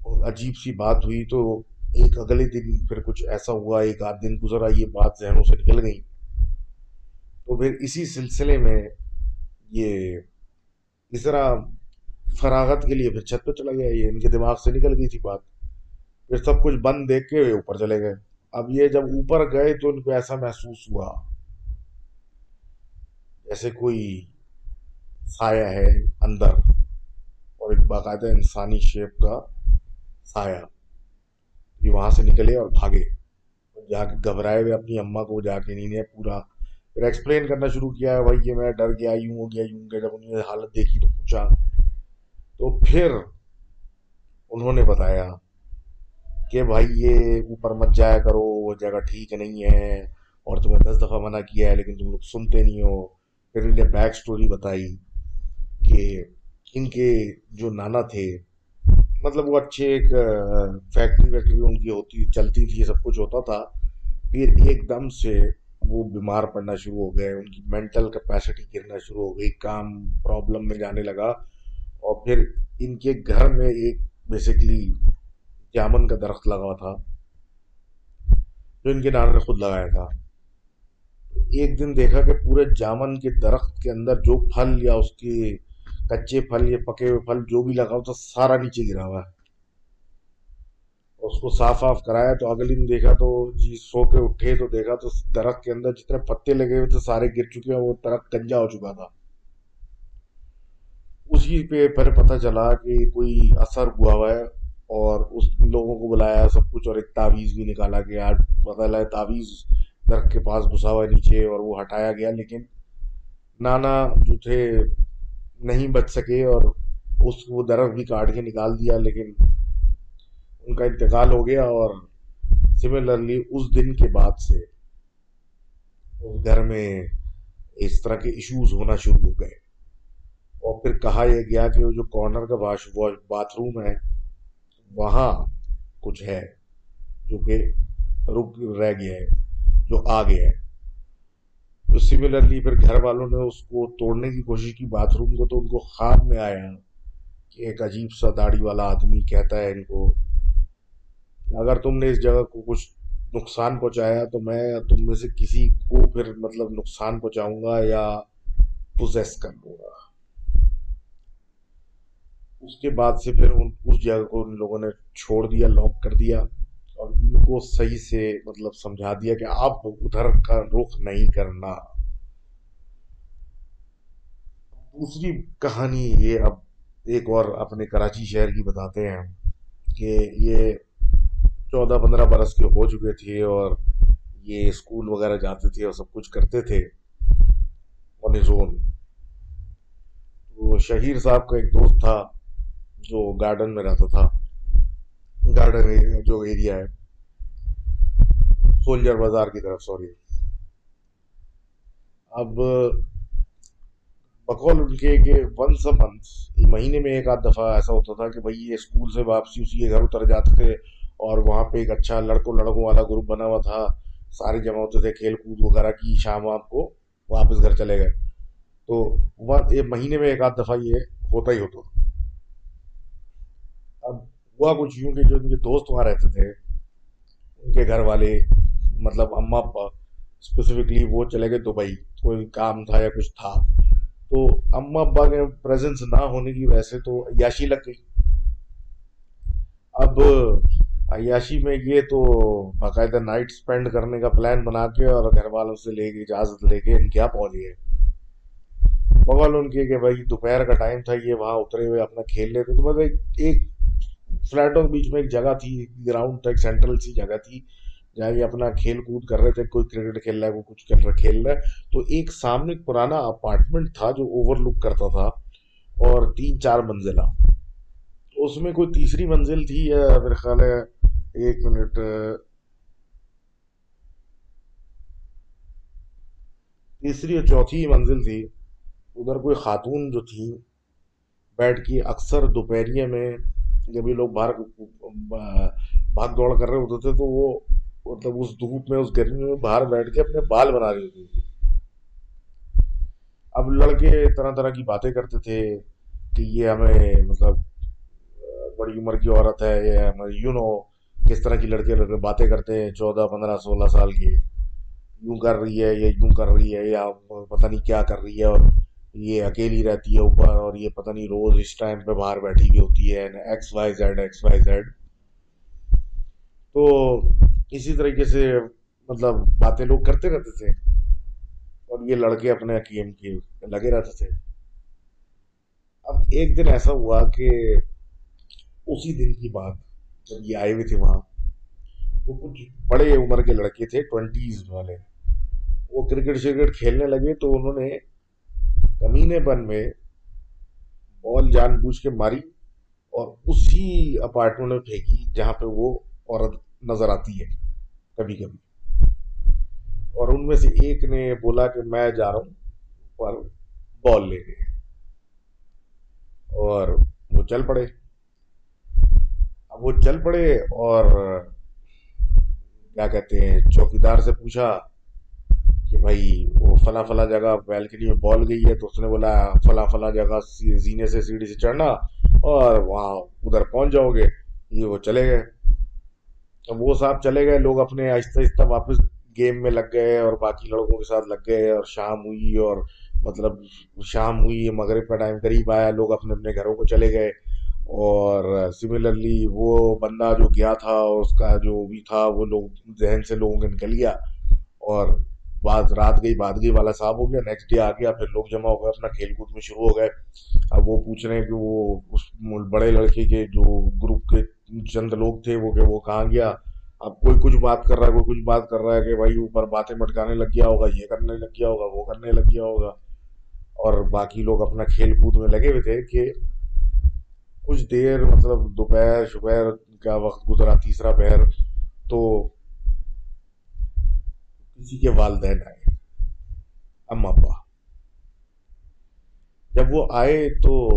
عجیب سی بات ہوئی تو ایک اگلے دن پھر کچھ ایسا ہوا، ایک آدھ دن گزرا، یہ بات ذہنوں سے نکل گئی۔ تو پھر اسی سلسلے میں یہ اس طرح فراغت کے لیے پھر چھت پہ چلا گیا، یہ ان کے دماغ سے نکل گئی تھی بات۔ پھر سب کچھ بند دیکھ کے اوپر چلے گئے۔ اب یہ جب اوپر گئے تو ان کو ایسا محسوس ہوا جیسے کوئی سایہ ہے اندر۔ اور ایک باقاعدہ انسانی شیپ کا سایہ۔ یہ وہاں سے نکلے اور بھاگے۔ جا کے گھبرائے ہوئے اپنی اماں کو جا کے نہیں پورا پھر ایکسپلین کرنا شروع کیا ہے، بھائی، یہ میں ڈر گیا، یوں ہو گیا، یوں گیا۔ جب انہوں نے حالت دیکھی تو پوچھا۔ تو پھر انہوں نے بتایا کہ بھائی، یہ اوپر مت جایا کرو، وہ جگہ ٹھیک نہیں ہے اور تمہیں دس دفعہ منع کیا ہے، لیکن تم لوگ سنتے نہیں ہو۔ پھر انہیں بیک سٹوری بتائی۔ کہ ان کے جو نانا تھے مطلب وہ اچھے ایک فیکٹری ویکٹری ان کی ہوتی، چلتی تھی، سب کچھ ہوتا تھا، پھر ایک دم سے وہ بیمار پڑنا شروع ہو گئے، ان کی مینٹل کیپیسٹی گرنا شروع ہو گئی، کام پرابلم میں جانے لگا، اور پھر ان کے گھر میں ایک بیسکلی جامن کا درخت لگا تھا، جو ان کے نانا نے خود لگایا تھا۔ ایک دن دیکھا کہ پورے جامن کے درخت کے اندر جو پھل یا اس کے کچے پھل یا پکے ہوئے پھل جو بھی لگا ہوا تھا سارا نیچے گرا ہوا ہے۔ اس کو صاف آف کرایا تو اگلے دن دیکھا تو جی سو کے اٹھے تو دیکھا تو درخت کے اندر جتنے پتے لگے ہوئے تھے سارے گر چکے ہیں، وہ درخت کنجا ہو چکا تھا۔ اسی پہ پھر پتہ چلا کہ کوئی اثر ہوا ہوا ہے اور اس لوگوں کو بلایا، سب کچھ، اور ایک تعویذ بھی نکالا گیا پتہ لگا تعویذ درخت کے پاس گھسا ہوا ہے نیچے اور وہ ہٹایا گیا، لیکن نانا جو تھے نہیں بچ سکے اور اس وہ درخت بھی کاٹ کے نکال دیا، لیکن ان کا انتقال ہو گیا اور سملرلی اس دن کے بعد سے اس گھر میں اس طرح کے ایشوز ہونا شروع ہو گئے۔ اور پھر کہا یہ گیا کہ وہ جو کارنر کا واش باتھ روم ہے، وہاں کچھ ہے جو کہ رک رہ گیا ہے، جو آ گیا ہے۔ تو سملرلی پھر گھر والوں نے اس کو توڑنے کی کوشش کی، باتھ روم کو تو ان کو خواب میں آیا کہ ایک عجیب سا داڑھی والا آدمی کہتا ہے ان کو، اگر تم نے اس جگہ کو کچھ نقصان پہنچایا تو میں تم میں سے کسی کو پھر مطلب نقصان پہنچاؤں گا یا پوزیس کر لوں گا۔ اس کے بعد سے پھر ان، اس جگہ کو ان لوگوں نے چھوڑ دیا لاک کر دیا۔ اور ان کو صحیح سے مطلب سمجھا دیا کہ آپ ادھر کا رخ نہیں کرنا۔ دوسری کہانی یہ اب ایک اور اپنے کراچی شہر کی بتاتے ہیں کہ یہ چودہ پندرہ برس کے ہو چکے تھے اور یہ اسکول وغیرہ جاتے تھے اور سب کچھ کرتے تھے۔ آن زون تو شہیر صاحب کا ایک دوست تھا جو گارڈن میں رہتا تھا۔ گارڈن جو ایریا ہے۔ سولجر بازار کی طرف سوری اب بقول ان کے کہ ونس اے منتھ مہینے میں ایک آدھ دفعہ ایسا ہوتا تھا کہ بھائی یہ اسکول سے واپسی اسی کے گھر اتر جاتے تھے اور وہاں پہ ایک اچھا لڑکوں لڑکوں والا گروپ بنا ہوا تھا۔ سارے جمع ہوتے تھے کھیل کود وغیرہ کی، شام آپ کو واپس گھر چلے گئے۔ تو مہینے میں ایک آدھ دفعہ یہ ہوتا ہی ہوتا۔ تھا اب ہوا کچھ یوں کہ جو ان کے دوست وہاں رہتے تھے، ان کے گھر والے مطلب اماں، ابا اسپیسیفکلی وہ چلے گئے دبئی، کوئی کام تھا یا کچھ تھا۔ تو اماں، ابا کے پریزنس نہ ہونے کی وجہ سے تو عیاشی لگ گئی۔ اب عیاشی میں یہ تو باقاعدہ نائٹ سپینڈ کرنے کا پلان بنا کے اور گھر والوں سے لے کے، اجازت لے کے ان کیا پہنچ گئے۔ بغل ان کے کہ بھائی دوپہر کا ٹائم تھا، یہ وہاں اترے ہوئے اپنا کھیل لیتے تو مطلب ایک فلیٹوں کے بیچ میں ایک جگہ تھی گراؤنڈ تھا، ایک سینٹرل سی جگہ تھی، جہاں یہ اپنا کھیل کود کر رہے تھے، کوئی کرکٹ کھیل رہا ہے، کوئی کچھ کر رہا کھیل رہا ہے۔ تو ایک سامنے پرانا اپارٹمنٹ تھا جو اوور لک کرتا تھا اور تین چار منزلہ۔ اس میں کوئی تیسری منزل تھی یا میرے خیال ہے، ایک منٹ، تیسری اور چوتھی منزل تھی۔ ادھر کوئی خاتون جو تھی، بیٹھ کے اکثر دوپہریے میں جب یہ لوگ باہر بھاگ دوڑ کر رہے ہوتے تھے تو وہ مطلب اس دھوپ میں، اس گرمی میں باہر بیٹھ کے اپنے بال بنا رہی ہوتی تھی۔ اب لڑکے طرح طرح کی باتیں کرتے تھے کہ یہ ہمیں مطلب بڑی عمر کی عورت ہے یا یو نو کس طرح کی لڑکے لڑکے باتیں کرتے ہیں چودہ، پندرہ، سولہ سال کی۔ یوں کر رہی ہے یا یوں کر رہی ہے یا پتہ نہیں کیا کر رہی ہے اور یہ اکیلی رہتی ہے اوپر اور یہ پتہ نہیں روز اس ٹائم پہ باہر بیٹھی ہوئی ہوتی ہے X Y Z X Y Z تو اسی طریقے سے مطلب باتیں لوگ کرتے رہتے تھے اور یہ لڑکے اپنے حکیم کے لگے رہتے تھے۔ اب ایک دن ایسا ہوا کہ اسی دن کی بات جب یہ آئے ہوئے تھے وہاں، تو کچھ بڑے عمر کے لڑکے تھے ٹوینٹیز والے۔ وہ کرکٹ شرکٹ کھیلنے لگے تو انہوں نے کمینے بن میں بال جان بوجھ کے ماری اور اسی اپارٹمنٹ میں پھینکی جہاں پہ وہ عورت نظر آتی ہے، کبھی کبھی۔ اور ان میں سے ایک نے بولا کہ میں جا رہا ہوں پر بال لے گئے۔ اور وہ چل پڑے۔ اب وہ چل پڑے اور کیا کہتے ہیں، چوکیدار سے پوچھا بھائی وہ فلاں فلاں جگہ بیلکنی میں بال گئی ہے تو اس نے بولا فلاں فلاں جگہ زینے سے سیڑھی سے چڑھنا اور وہاں ادھر پہنچ جاؤ گے۔ یہ وہ چلے گئے۔ اب وہ صاحب چلے گئے۔ لوگ اپنے آہستہ آہستہ واپس گیم میں لگ گئے اور باقی لڑکوں کے ساتھ لگ گئے اور شام ہوئی اور مطلب شام ہوئی، مغرب کا ٹائم قریب آیا۔ لوگ اپنے اپنے گھروں کو چلے گئے اور سملرلی وہ بندہ جو گیا تھا اور اس کا جو بھی تھا، وہ لوگ ذہن سے لوگوں کے نکل گیا اور بعد رات گئی بعد گئی والا صاحب ہو گیا نیکسٹ ڈے آ گیا، پھر لوگ جمع ہو گئے، اپنا کھیل کود میں شروع ہو گئے۔ اب وہ پوچھ رہے ہیں کہ وہ اس بڑے لڑکے کے جو گروپ کے چند لوگ تھے، وہ کہ وہ کہاں گیا؟ اب کوئی کچھ بات کر رہا ہے، کوئی کچھ بات کر رہا ہے کہ بھائی اوپر باتیں مٹکانے لگ گیا ہوگا، یہ کرنے لگ گیا ہوگا، وہ کرنے لگ گیا ہوگا۔ اور باقی لوگ اپنا کھیل کود میں لگے ہوئے تھے کہ کچھ دیر مطلب دوپہر شبیر کا وقت گزرا، تیسرا پہر، تو کسی کے والدین آئے اما ابا۔ جب وہ آئے تو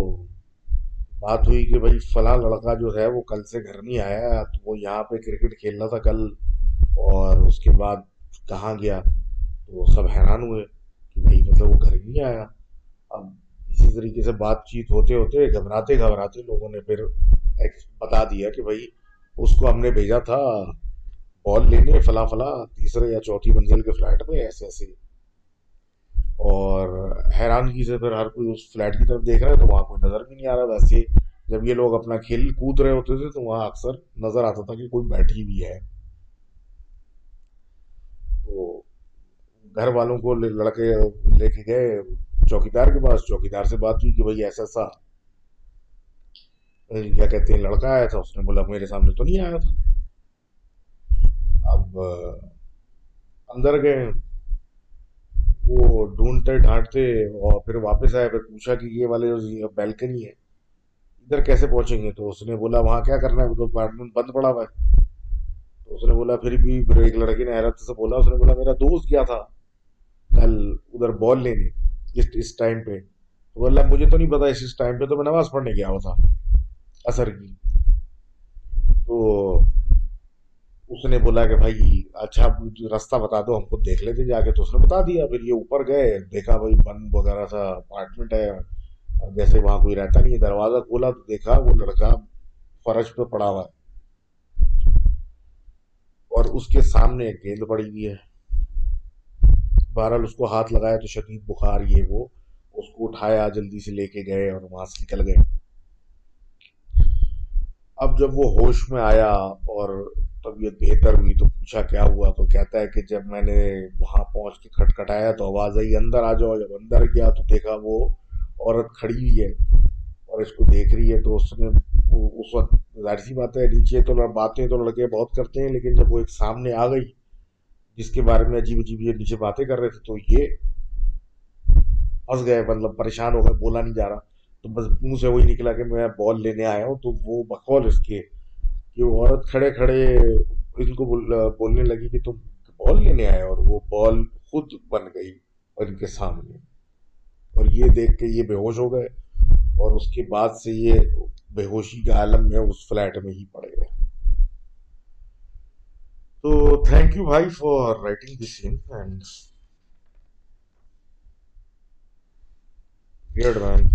بات ہوئی کہ بھائی فلاں لڑکا جو ہے وہ کل سے گھر نہیں آیا، تو وہ یہاں پہ کرکٹ کھیلنا تھا کل۔ اور اس کے بعد کہاں گیا؟ تو سب حیران ہوئے کہ بھائی مطلب وہ گھر ہی نہیں آیا۔ اب اسی طریقے سے بات چیت ہوتے ہوتے، گھبراتے گھبراتے لوگوں نے پھر بتا دیا کہ بھائی اس کو ہم نے بھیجا تھا۔ بال لینے فلاں فلاں تیسرے یا چوتھی منزل کے فلیٹ میں، ایسے ایسے۔ اور حیرانگی سے پھر ہر کوئی اس فلیٹ کی طرف دیکھ رہا ہے تو وہاں کوئی نظر بھی نہیں آ رہا۔ ویسے جب یہ لوگ اپنا کھیل کود رہے ہوتے تھے تو وہاں اکثر نظر آتا تھا کہ کوئی بیٹھی بھی ہے۔ تو گھر والوں کو لڑکے لے کے گئے چوکی دار کے پاس۔ چوکی دار سے بات ہوئی کہ بھائی ایسا ایسا۔ یعنی کیا کہتے ہیں، لڑکا آیا تھا، اس نے بولا، میرے سامنے تو نہیں آیا تھا۔ اب اندر گئے وہ ڈھونڈتے ڈھانٹتے اور پھر واپس آئے، پھر پوچھا کہ یہ والے بیلکنی ہے، ادھر کیسے پہنچیں گے؟ تو اس نے بولا، وہاں کیا کرنا ہے؟ وہ تو اپارٹمنٹ بند پڑا ہوا ہے۔ تو اس نے بولا، پھر بھی پھر ایک لڑکی نے حیرت سے بولا، اس نے بولا، میرا دوست کیا تھا؟ کل ادھر بال لینے، اس اس ٹائم پہ۔ تو بولا، مجھے تو نہیں پتا، اس اس ٹائم پہ تو میں نماز پڑھنے گیا ہوا تھا، اثر کی۔ تو اس نے بولا کہ بھائی اچھا راستہ بتا دو، ہم کو دیکھ لیتے جا کے تو اس نے بتا دیا۔ پھر یہ اوپر گئے، دیکھا بھائی، بند وغیرہ تھا اپارٹمنٹ ہے۔ جیسے وہاں کوئی رہتا نہیں دروازہ کھولا تو دیکھا وہ لڑکا فرش پہ پڑا ہوا ہے۔ اور اس کے سامنے ایک گیند پڑی ہوئی ہے۔ بہرحال اس کو ہاتھ لگایا تو شدید بخار یہ وہ، اس کو اٹھایا، جلدی سے لے کے گئے اور وہاں سے نکل گئے۔ اب جب وہ ہوش میں آیا اور طبیعت بہتر ہوئی تو پوچھا کیا ہوا؟ تو کہتا ہے کہ جب میں نے وہاں پہنچ کے کھٹکھٹایا تو آواز آئی، اندر آ جاؤ، جب اندر گیا تو دیکھا وہ عورت کھڑی ہوئی ہے اور اس کو دیکھ رہی ہے تو اس نے اس وقت ظاہر سی بات ہے، نیچے تو باتیں تو لڑکے بہت کرتے ہیں، لیکن جب وہ ایک سامنے آ گئی جس کے بارے میں عجیب عجیب یہ نیچے باتیں کر رہے تھے تو یہ پھنس گئے مطلب پریشان ہو گئے، بولا نہیں جا رہا۔ تو بس منہ سے وہی نکلا کہ میں بال لینے آیا ہوں، تو وہ بقول اس کے کہ وہ عورت کھڑے کھڑے ان کو بولنے لگی کہ تم بال لینے آئے اور وہ بال خود بن گئی ان کے سامنے۔ اور یہ دیکھ کے یہ بے ہوش ہو گئے اور اس کے بعد سے یہ بے ہوشی کے عالم میں اس فلیٹ میں ہی پڑے گئے تو تھینک یو بھائی for writing this and weird man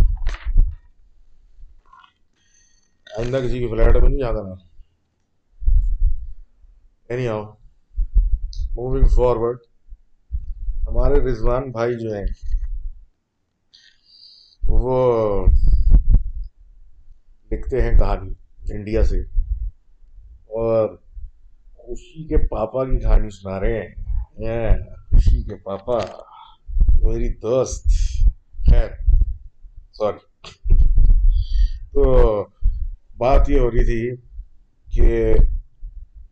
آئندہ کسی کے فلیٹ میں نہیں جاتا نا اینی آؤ موونگ فارورڈ ہمارے رضوان بھائی جو ہیں، وہ لکھتے ہیں کہانی انڈیا سے، اور خوشی کے پاپا کی کہانی سنا رہے ہیں، خوشی کے پاپا، میری دوست، خیر، سوری۔ تو بات یہ ہو رہی تھی کہ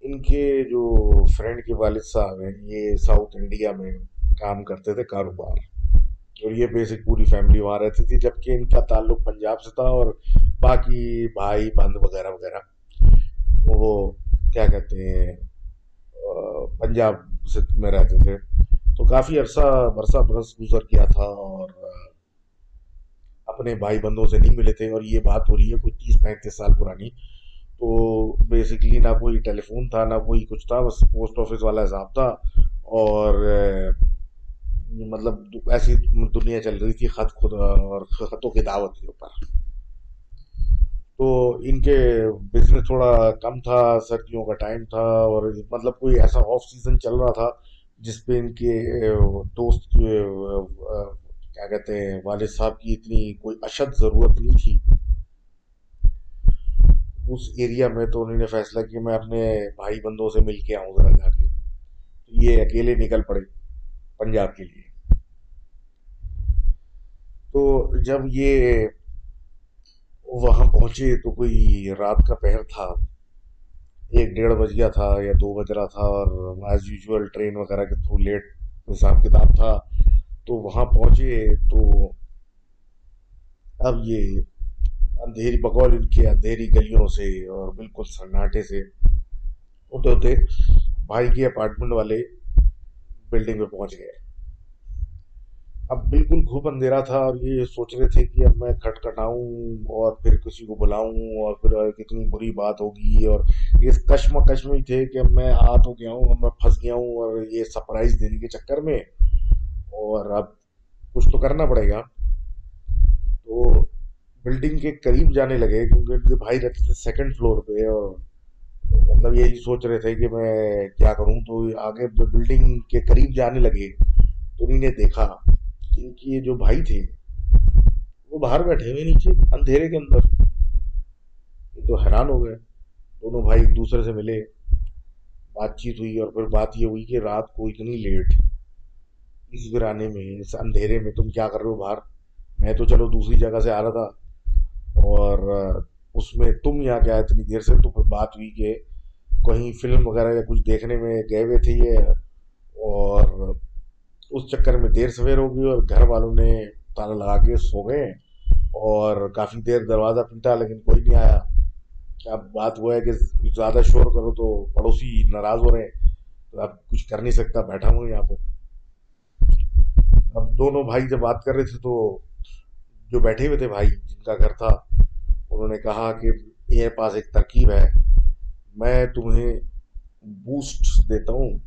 ان کے جو فرینڈ کے والد صاحب ہیں، یہ ساؤتھ انڈیا میں کام کرتے تھے کاروبار۔ اور یہ بیسک پوری فیملی وہاں رہتی تھی، جبکہ ان کا تعلق پنجاب سے تھا اور باقی بھائی، بند وغیرہ وغیرہ۔ وہ کیا کہتے ہیں پنجاب سے میں رہتے تھے۔ تو کافی عرصہ برسہ برس گزر کیا تھا اور اپنے بھائی بندوں سے نہیں ملے تھے۔ اور یہ بات ہو رہی ہے، کوئی تیس پینتیس سال پرانی۔ تو بیسکلی نہ کوئی ٹیلی فون تھا، نہ کوئی کچھ تھا، بس پوسٹ آفس والا حساب تھا۔ اور مطلب ایسی دنیا چل رہی تھی، خط خود، اور خطوں کی دعوت کے اوپر۔ تو ان کے بزنس تھوڑا کم تھا، سردیوں کا ٹائم تھا، اور مطلب کوئی ایسا آف سیزن چل رہا تھا جس پہ ان کے دوست کے کیا کہتے ہیں، والد صاحب کی اتنی کوئی اشد ضرورت نہیں تھی۔ اس ایریا میں تو انہوں نے فیصلہ کیا، میں اپنے بھائی بندوں سے مل کے آؤں ذرا جا کے۔ یہ اکیلے نکل پڑے پنجاب کے لیے۔ تو جب یہ وہاں پہنچے تو کوئی رات کا پہر تھا۔ ایک ڈیڑھ بج گیا تھا یا دو بج رہا تھا اور ایز یوزول ٹرین وغیرہ کے تھرو لیٹ حساب کتاب تھا۔ تو وہاں پہنچے تو اب یہ اندھیری بقول ان کے اندھیری گلیوں سے اور بالکل سناٹے سے ہوتے ہوتے، بھائی کے اپارٹمنٹ والے بلڈنگ میں پہنچ گئے۔ اب بالکل گھوپ اندھیرا تھا اور یہ سوچ رہے تھے کہ اب میں کھٹ کٹاؤں اور پھر کسی کو بلاؤں اور پھر کتنی بری بات ہوگی اور اس کشمکش میں ہی تھے کہ اب میں آ تو گیا ہوں، اب میں پھنس گیا ہوں اور یہ سرپرائز دینے کے چکر میں۔ اور اب کچھ تو کرنا پڑے گا۔ بلڈنگ کے قریب جانے لگے کیونکہ ان کے بھائی رہتے تھے سیکنڈ فلور پہ اور مطلب یہی سوچ رہے تھے کہ میں کیا کروں تو آگے بلڈنگ کے قریب جانے لگے تو انہیں نے دیکھا ان کی جو بھائی تھے، وہ باہر بیٹھے ہوئے نیچے اندھیرے کے اندر۔ یہ تو حیران ہو گئے۔ دونوں بھائی ایک دوسرے سے ملے، بات چیت ہوئی اور پھر بات یہ ہوئی کہ رات کو اتنی لیٹ اس ورانے میں، اس اندھیرے میں تم کیا کر رہے ہو باہر؟ میں تو چلو دوسری جگہ سے آ رہا تھا۔ اور اس میں تم یہاں کیا اتنی دیر سے تو پھر بات ہوئی کہ کہیں فلم وغیرہ یا کچھ دیکھنے میں گئے ہوئے تھے یہ، اور اس چکر میں دیر سویر ہو گئی اور گھر والوں نے تالا لگا کے سو گئے اور کافی دیر دروازہ پیٹا لیکن کوئی نہیں آیا۔ اب بات وہ ہے کہ زیادہ شور کرو تو پڑوسی ناراض ہو رہے ہیں۔ تو اب کچھ کر نہیں سکتا، بیٹھا ہوں یہاں پہ اب دونوں بھائی جب بات کر رہے تھے تو جو بیٹھے ہوئے تھے بھائی، جن کا گھر تھا، انہوں نے کہا کہ میرے پاس ایک ترکیب ہے، میں تمہیں بوسٹ دیتا ہوں۔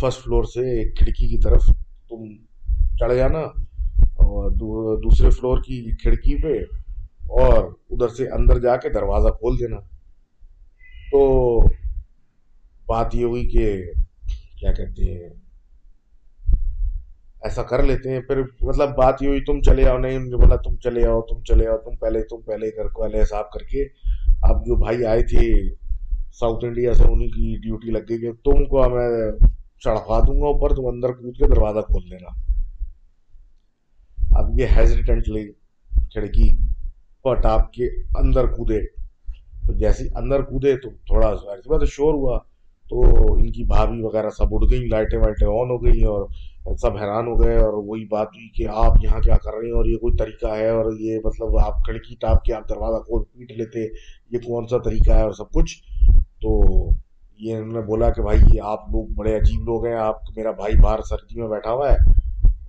فرسٹ فلور سے ایک کھڑکی کی طرف تم چڑھ جانا، اور دوسرے فلور کی کھڑکی پہ، اور ادھر سے اندر جا کے دروازہ کھول دینا۔ تو بات یہ ہوئی کہ کیا کہتے ہیں؟ ایسا کر لیتے ہیں، پھر مطلب بات یہ ہوئی، تم چلے آؤ، نہیں بولا تم چلے آؤ، تم چلے آؤ، تم پہلے تم پہلے کر پہلے حساب کر کے۔ اب جو بھائی آئے تھے ساؤتھ انڈیا سے انہیں کی ڈیوٹی لگ گئی کہ تم کو میں چڑھا دوں گا اوپر، تم اندر کود کے دروازہ کھول لینا۔ اب یہ ہیزیٹنٹلی کھڑکی پر ٹاپ کے اندر کودے۔ تو جیسے اندر کودے تو تھوڑا سا۔ شور ہوا۔ تو ان کی بھابھی وغیرہ سب اڑ گئی لائٹیں وائٹیں آن ہو گئی اور سب حیران ہو گئے اور وہی بات ہوئی کہ آپ یہاں کیا کر رہے ہیں اور یہ کوئی طریقہ ہے اور یہ مطلب آپ کھڑکی ٹاپ کے آپ دروازہ کھول پیٹ لیتے، یہ کون سا طریقہ ہے اور سب کچھ؟ تو یہ انہوں نے بولا کہ بھائی آپ لوگ بڑے عجیب لوگ ہیں، آپ میرا بھائی باہر سردی میں بیٹھا ہوا ہے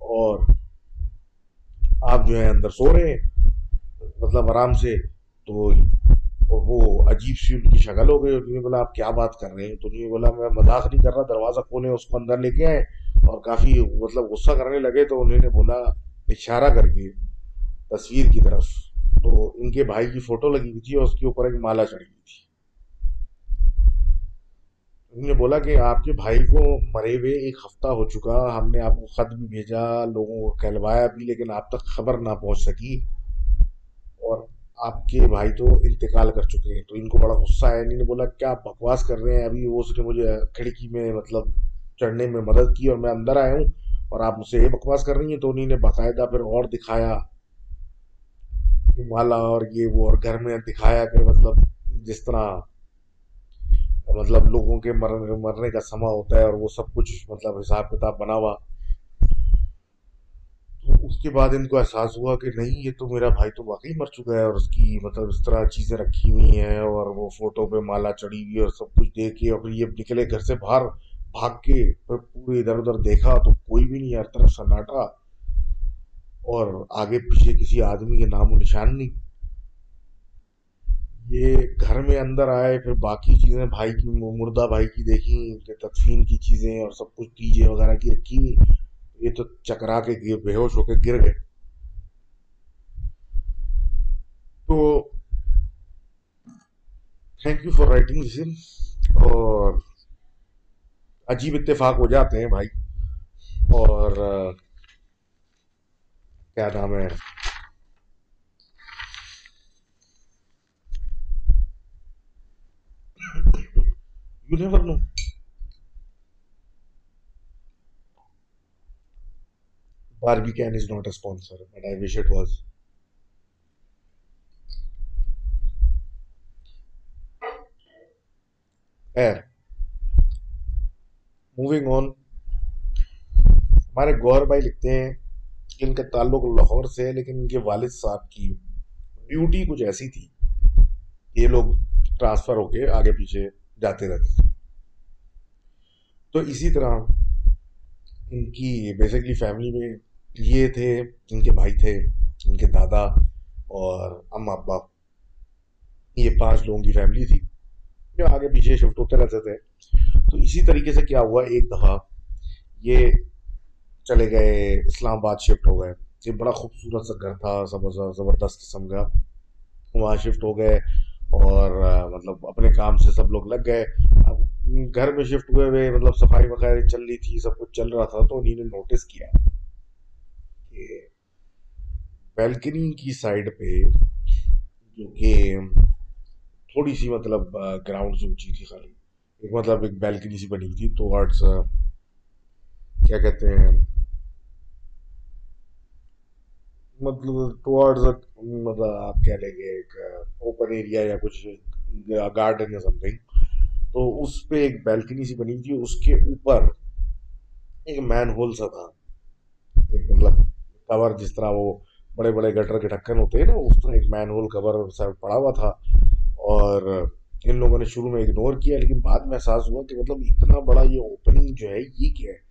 اور آپ جو ہے اندر سو رہے ہیں مطلب آرام سے تو وہ عجیب سی ان کی شکل ہو گئی انہوں نے بولا، آپ کیا بات کر رہے ہیں؟ تو انہوں نے بولا، میں مذاق نہیں کر رہا، دروازہ کھولیں، اس کو اندر لے کے آئے اور کافی مطلب غصہ کرنے لگے تو انہوں نے بولا، اشارہ کر کے تصویر کی طرف۔ تو ان کے بھائی کی فوٹو لگی ہوئی تھی اور اس کے اوپر ایک مالا چڑھی ہوئی تھی۔ انہوں نے بولا کہ آپ کے بھائی کو مرے ہوئے ایک ہفتہ ہو چکا، ہم نے آپ کو خط بھی بھیجا، لوگوں کو کہلوایا بھی، لیکن آپ تک خبر نہ پہنچ سکی۔ اور آپ کے بھائی تو انتقال کر چکے ہیں۔ تو ان کو بڑا غصہ ہے انہوں نے بولا، کیا بکواس کر رہے ہیں؟ ابھی وہ اس نے مجھے کھڑکی میں مطلب چڑھنے میں مدد کی اور میں اندر آیا ہوں اور آپ مجھ سے یہ بکواس کر رہی ہیں۔ تو انہوں نے باقاعدہ پھر اور دکھایا کہ مالا اور یہ وہ اور گھر میں دکھایا کہ مطلب جس طرح مطلب لوگوں کے مرنے مرنے کا سما ہوتا ہے اور وہ سب کچھ مطلب حساب کتاب بنا ہوا تو اس کے بعد ان کو احساس ہوا کہ نہیں، یہ تو میرا بھائی تو واقعی مر چکا ہے اور اس کی مطلب اس طرح چیزیں رکھی ہوئی ہیں اور وہ فوٹو پہ مالا چڑھی ہوئی اور سب کچھ دیکھ کے اور پھر یہ نکلے گھر سے باہر بھاگ کے پھر پورے ادھر ادھر دیکھا تو کوئی بھی نہیں، ہر طرف سناٹا اور آگے پیچھے کسی آدمی کے نام و نشان نہیں۔ یہ گھر میں اندر آئے، پھر باقی چیزیں، بھائی کی مردہ بھائی کی دیکھیں کہ تدفین کی چیزیں اور سب کچھ ٹیجے وغیرہ کی رکھی۔ ہوئی یہ تو چکرا کے گر بے ہوش ہو کے گر گئے۔ تو thank you for writing this اور عجیب اتفاق ہو جاتے ہیں بھائی۔ اور کیا نام ہے؟ You never know. Barbican is not a sponsor, but I wish it was. Moving on ہمارے گور بھائی لکھتے ہیں کہ ان کا تعلق لاہور سے ہے لیکن ان کے والد صاحب کی ڈیوٹی کچھ ایسی تھی یہ لوگ ٹرانسفر ہو کے آگے پیچھے جاتے رہتے تو اسی طرح ان کی بیسکلی فیملی میں یہ تھے، ان کے بھائی تھے، ان کے دادا اور اما ابا۔ یہ پانچ لوگوں کی فیملی تھی۔ جو آگے پیچھے شفٹ ہوتے رہتے تھے۔ تو اسی طریقے سے کیا ہوا؟ ایک دفعہ یہ چلے گئے، اسلام آباد شفٹ ہو گئے۔ یہ بڑا خوبصورت سا گھر تھا، زبردست قسم کا۔ وہاں شفٹ ہو گئے اور مطلب اپنے کام سے سب لوگ لگ گئے۔ اب گھر میں شفٹ ہوئے ہوئے مطلب صفائی وغیرہ چل رہی تھی، سب کچھ چل رہا تھا تو انہیں نے نوٹس کیا۔ کہ بیلکنی کی سائڈ پہ جو کہ تھوڑی سی مطلب گراؤنڈ سے اونچی تھی خالی۔ ایک مطلب ایک بیلکنی سی بنی تھی، تو آرٹس کیا کہتے ہیں مطلب ٹوارڈز مطلب آپ کہہ لیں گے ایک اوپن ایریا یا کچھ گارڈن یا سم تھنگ تو اس پہ ایک بیلکنی سی بنی تھی، اس کے اوپر ایک مین ہول سا تھا۔ ایک مطلب کور جس طرح وہ بڑے بڑے گٹر کے ڈھکن ہوتے ہیں نا اس طرح ایک مین ہول کور سا پڑا ہوا تھا اور ان لوگوں نے شروع میں اگنور کیا لیکن بعد میں احساس ہوا کہ مطلب اتنا بڑا یہ اوپننگ جو ہے یہ کیا ہے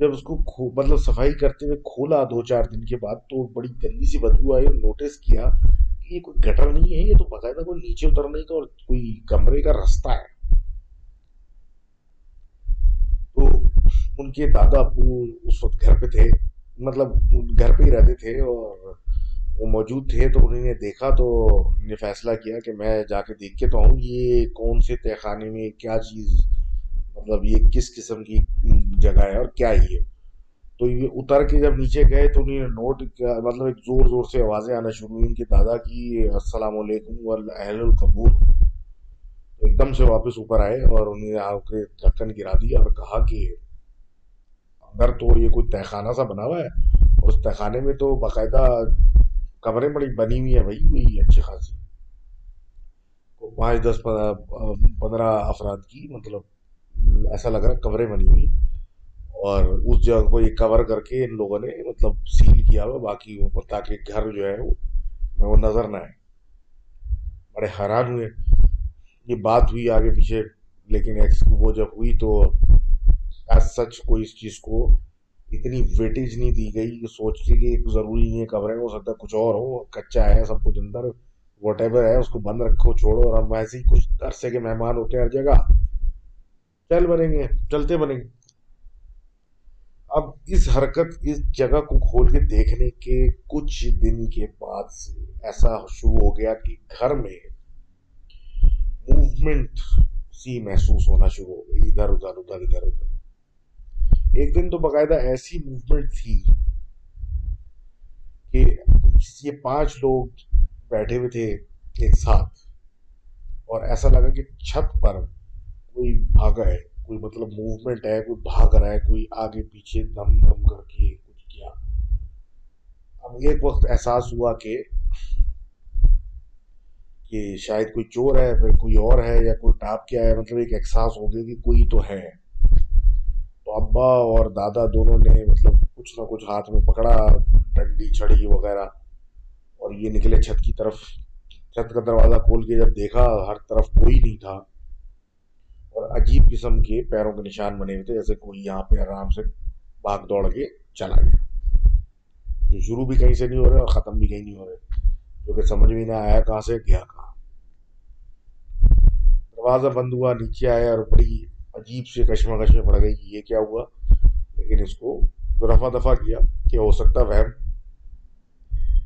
جب اس کو مطلب صفائی کرتے ہوئے کھولا دو چار دن کے بعد تو بڑی گندی سی بدبو آئی اور نوٹس کیا کہ یہ کوئی گٹر نہیں ہے یہ تو باقاعدہ کوئی نیچے اترنے کا اور کوئی کمرے کا رستہ ہے تو ان کے دادا ابو اس وقت گھر پہ تھے مطلب گھر پہ ہی رہتے تھے اور وہ موجود تھے تو انہوں نے دیکھا تو انہوں نے فیصلہ کیا کہ میں جا کے دیکھ کے تو آؤں، یہ کون سے تہ خانے میں کیا چیز مطلب یہ کس قسم کی جگہ ہے اور کیا یہ تو یہ اتر کے جب نیچے گئے تو انہیں نوٹ کیا مطلب ایک زور زور سے آوازیں آنا شروع ہوئی ان کے دادا کی السلام علیکم اہل القبور۔ ایک دم سے واپس اوپر آئے اور انہیں آ کے ڈھکن گرا دیا اور کہا کہ اندر تو یہ کوئی تہ خانہ سا بنا ہوا ہے؟ اور اس تہ خانے میں تو باقاعدہ کمریں بڑی بنی ہوئی ہیں، بھائی، کوئی اچھی خاصی۔ پانچ دس پندرہ افراد کی مطلب ایسا لگ رہا کوریں بنی ہوئی اور اس جگہ کو یہ کور کر کے ان لوگوں نے مطلب سیل کیا ہوا، باقی اوپر تاکہ گھر جو ہے وہ نظر نہ آئے۔ بڑے حیران ہوئے۔ یہ بات ہوئی آگے پیچھے، لیکن وہ جب ہوئی تو ایز سچ کو اس چیز کو اتنی ویٹیج نہیں دی گئی کہ سوچ کے کہ ایک ضروری نہیں ہے کوریں ہو سکتا ہے کچھ اور ہو، کچا ہے، سب کچھ اندر واٹ ایور ہے، اس کو بند رکھو، چھوڑو اور ہم ویسے ہی کچھ عرصے کے مہمان ہوتے ہیں ہر جگہ۔ چل بنیں گے، چلتے بنیں گے۔ اب اس حرکت اس جگہ کو کھول کے دیکھنے کے کچھ دن کے بعد سے ایسا شروع ہو گیا کہ گھر میں موومنٹ سی محسوس ہونا شروع ہو گئی۔ ادھر ادھر ادھر ادھر ادھر۔ ایک دن تو باقاعدہ ایسی موومنٹ تھی کہ یہ پانچ لوگ بیٹھے ہوئے تھے ایک ساتھ اور ایسا لگا کہ چھت پر کوئی بھاگا ہے کوئی مطلب موومنٹ ہے کوئی بھاگ رہا ہے، کوئی آگے پیچھے دم دم کر کے کچھ کیا۔ اب ایک وقت احساس ہوا کہ کہ شاید کوئی چور ہے، پھر کوئی اور ہے یا کوئی ٹاپ کیا ہے مطلب ایک احساس ہو گیا کہ کوئی تو ہے۔ تو ابا اور دادا دونوں نے مطلب کچھ نہ کچھ ہاتھ میں پکڑا، ڈنڈی، چھڑی وغیرہ، اور یہ نکلے چھت کی طرف۔ چھت کا دروازہ کھول کے جب دیکھا، ہر طرف کوئی نہیں تھا۔ اور عجیب قسم کے پیروں کے نشان بنے ہوئے تھے، جیسے کوئی یہاں پہ آرام سے بھاگ دوڑ کے چلا گیا۔ جو شروع بھی کہیں سے نہیں ہو رہے اور ختم بھی کہیں نہیں ہو رہے۔ جو کہ سمجھ بھی نہ آیا کہاں سے گیا، کہاں۔ دروازہ بند ہوا، نیچے آیا اور بڑی عجیب سے کشمہ میں پڑ گئی کہ یہ کیا ہوا؟ لیکن اس کو رفع دفع کیا کہ ہو سکتا وہم۔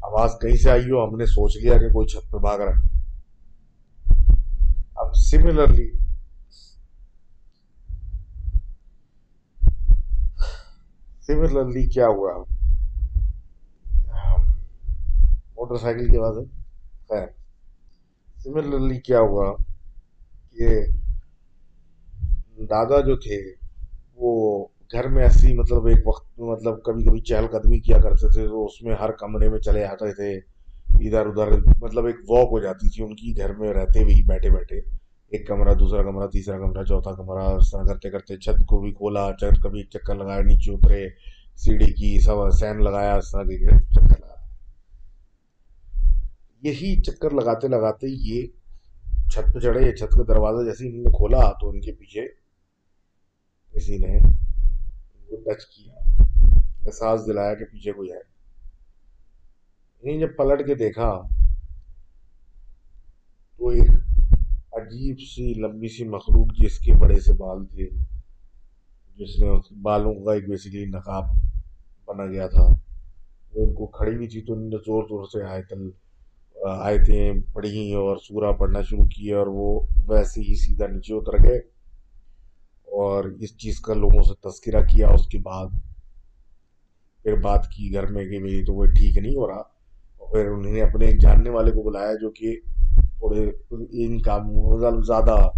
آواز کہیں سے آئی ہو؟ ہم نے سوچ لیا کہ کوئی چھت پہ بھاگ رہا ہے۔ اب سملرلی سملرلی کیا ہوا؟ موٹر سائیکل کی آواز ہے۔ خیر۔ سملرلی کیا ہوا کہ دادا جو تھے، وہ گھر میں ایسی مطلب ایک وقت مطلب کبھی کبھی چہل قدمی کیا کرتے تھے تو اس میں ہر کمرے میں چلے آتے تھے، ادھر ادھر مطلب ایک واک ہو جاتی تھی ان کی، گھر میں رہتے ہوئے بیٹھے بیٹھے، ایک کمرہ، دوسرا کمرہ، تیسرا کمرہ، چوتھا کمرہ اس طرح کرتے کرتے چھت کو بھی کھولا چت کبھی ایک چکر لگایا، نیچے اترے، سیڑھی کی، سب سین لگایا، اس طرح کے چکر لگا یہی چکر لگاتے لگاتے یہ چھت پہ چڑھے چھت کا دروازہ جیسے انہوں نے کھولا تو ان کے پیچھے کسی نے وہ ٹچ کیا، احساس دلایا کہ پیچھے کوئی ہے۔ انہیں جب پلٹ کے دیکھا تو ایک عجیب سی، لمبی سی مخلوق جس کے بڑے سے بال تھے، جس نے بالوں کا ایک بیسیکلی نقاب بنا گیا تھا۔ وہ ان کو کھڑی ہوئی تھی تو انہوں نے زور زور سے آئے تل آیتیں پڑھی اور سورہ پڑھنا شروع کی اور وہ ویسے ہی سیدھا نیچے اتر گئے۔ اور اس چیز کا لوگوں سے تذکرہ کیا اس کے بعد۔ پھر بات کی گھر میں کہ بھائی تو وہ ٹھیک نہیں ہو رہا۔ اور پھر انہوں نے اپنے ایک جاننے والے کو بلایا جو کہ تھوڑے ان کاموں زیادہ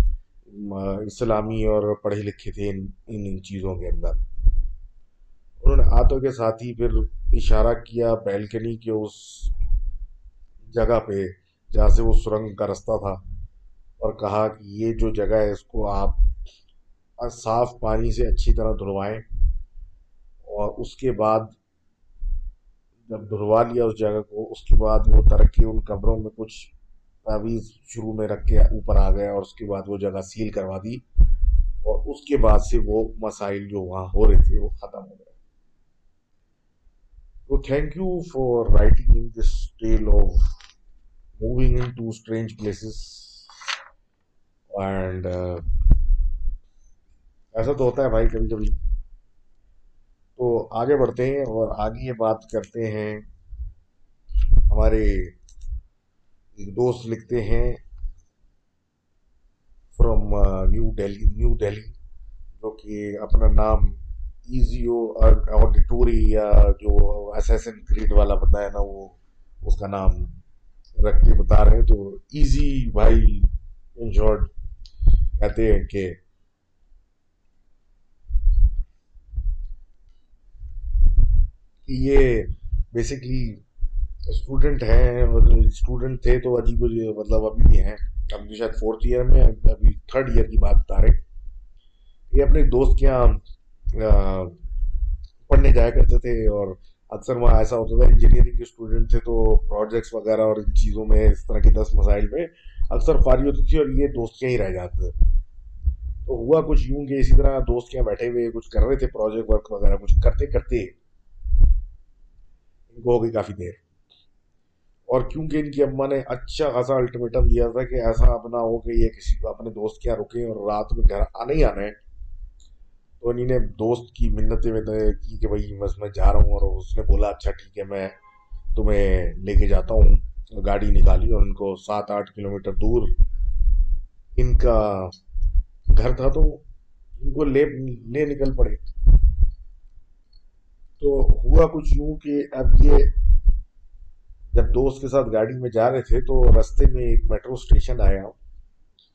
اسلامی اور پڑھے لکھے تھے ان ان چیزوں کے اندر۔ انہوں نے آتوں کے ساتھ ہی پھر اشارہ کیا بیلکنی کے اس جگہ پہ جہاں سے وہ سرنگ کا رستہ تھا اور کہا کہ یہ جو جگہ ہے اس کو آپ اور صاف پانی سے اچھی طرح دھلوائیں اور اس کے بعد جب دھلوا لیا اس جگہ کو، اس کے بعد وہ ترقی ان قبروں میں کچھ تعویذ شروع میں رکھ کے اوپر آ گیا اور اس کے بعد وہ جگہ سیل کروا دی اور اس کے بعد سے وہ مسائل جو وہاں ہو رہے تھے وہ ختم ہو گئے۔ تو thank you for writing in this tale of moving into strange places and ایسا تو ہوتا ہے بھائی کبھی کبھی۔ تو آگے بڑھتے ہیں اور آگے یہ بات کرتے ہیں۔ ہمارے ایک دوست لکھتے ہیں from New Delhi New Delhi جو کہ اپنا نام ایزیو آڈیٹوری یا جو ایسیسن کریڈ والا بندہ ہے نا، وہ اس کا نام رکھ کے بتا رہے ہیں۔ تو ایزی بھائی ان شارٹ کہتے ہیں کہ یہ بیسکلی اسٹوڈنٹ ہیں مطلب اسٹوڈنٹ تھے تو عجیب مطلب ابھی بھی ہیں۔ ابھی شاید فورتھ ایئر میں، ابھی تھرڈ ایئر کی بات بتا رہے یہ اپنے دوست کے یہاں پڑھنے جایا کرتے تھے اور اکثر وہاں ایسا ہوتا تھا انجینئرنگ کے اسٹوڈنٹ تھے تو پروجیکٹس وغیرہ اور ان چیزوں میں اس طرح کے دس مسائل میں اکثر فارغ ہوتی تھی اور یہ دوست کے ہی رہ جاتے تھے۔ تو ہوا کچھ یوں کہ اسی طرح دوست کے یہاں بیٹھے ہوئے، کچھ کر رہے تھے پروجیکٹ ورک وغیرہ، کچھ کرتے کرتے ہو گئی کافی دیر۔ اور کیونکہ ان کی اماں نے اچھا خاصا الٹیمیٹم دیا تھا کہ ایسا اپنا ہو کہ یہ کسی کو اپنے دوست کے یہاں رکیں اور رات میں گھر آنا ہی آنا ہے تو انہیں نے دوست کی منتیں میں کی کہ بھائی بس میں جا رہا ہوں اور اس نے بولا اچھا ٹھیک ہے، میں تمہیں لے کے جاتا ہوں۔ گاڑی نکالی اور ان کو سات آٹھ کلو میٹر دور ان کا گھر تھا تو ان کو لے لے نکل پڑے۔ تو ہوا کچھ یوں کہ اب یہ جب دوست کے ساتھ گاڑی میں جا رہے تھے تو رستے میں ایک میٹرو اسٹیشن آیا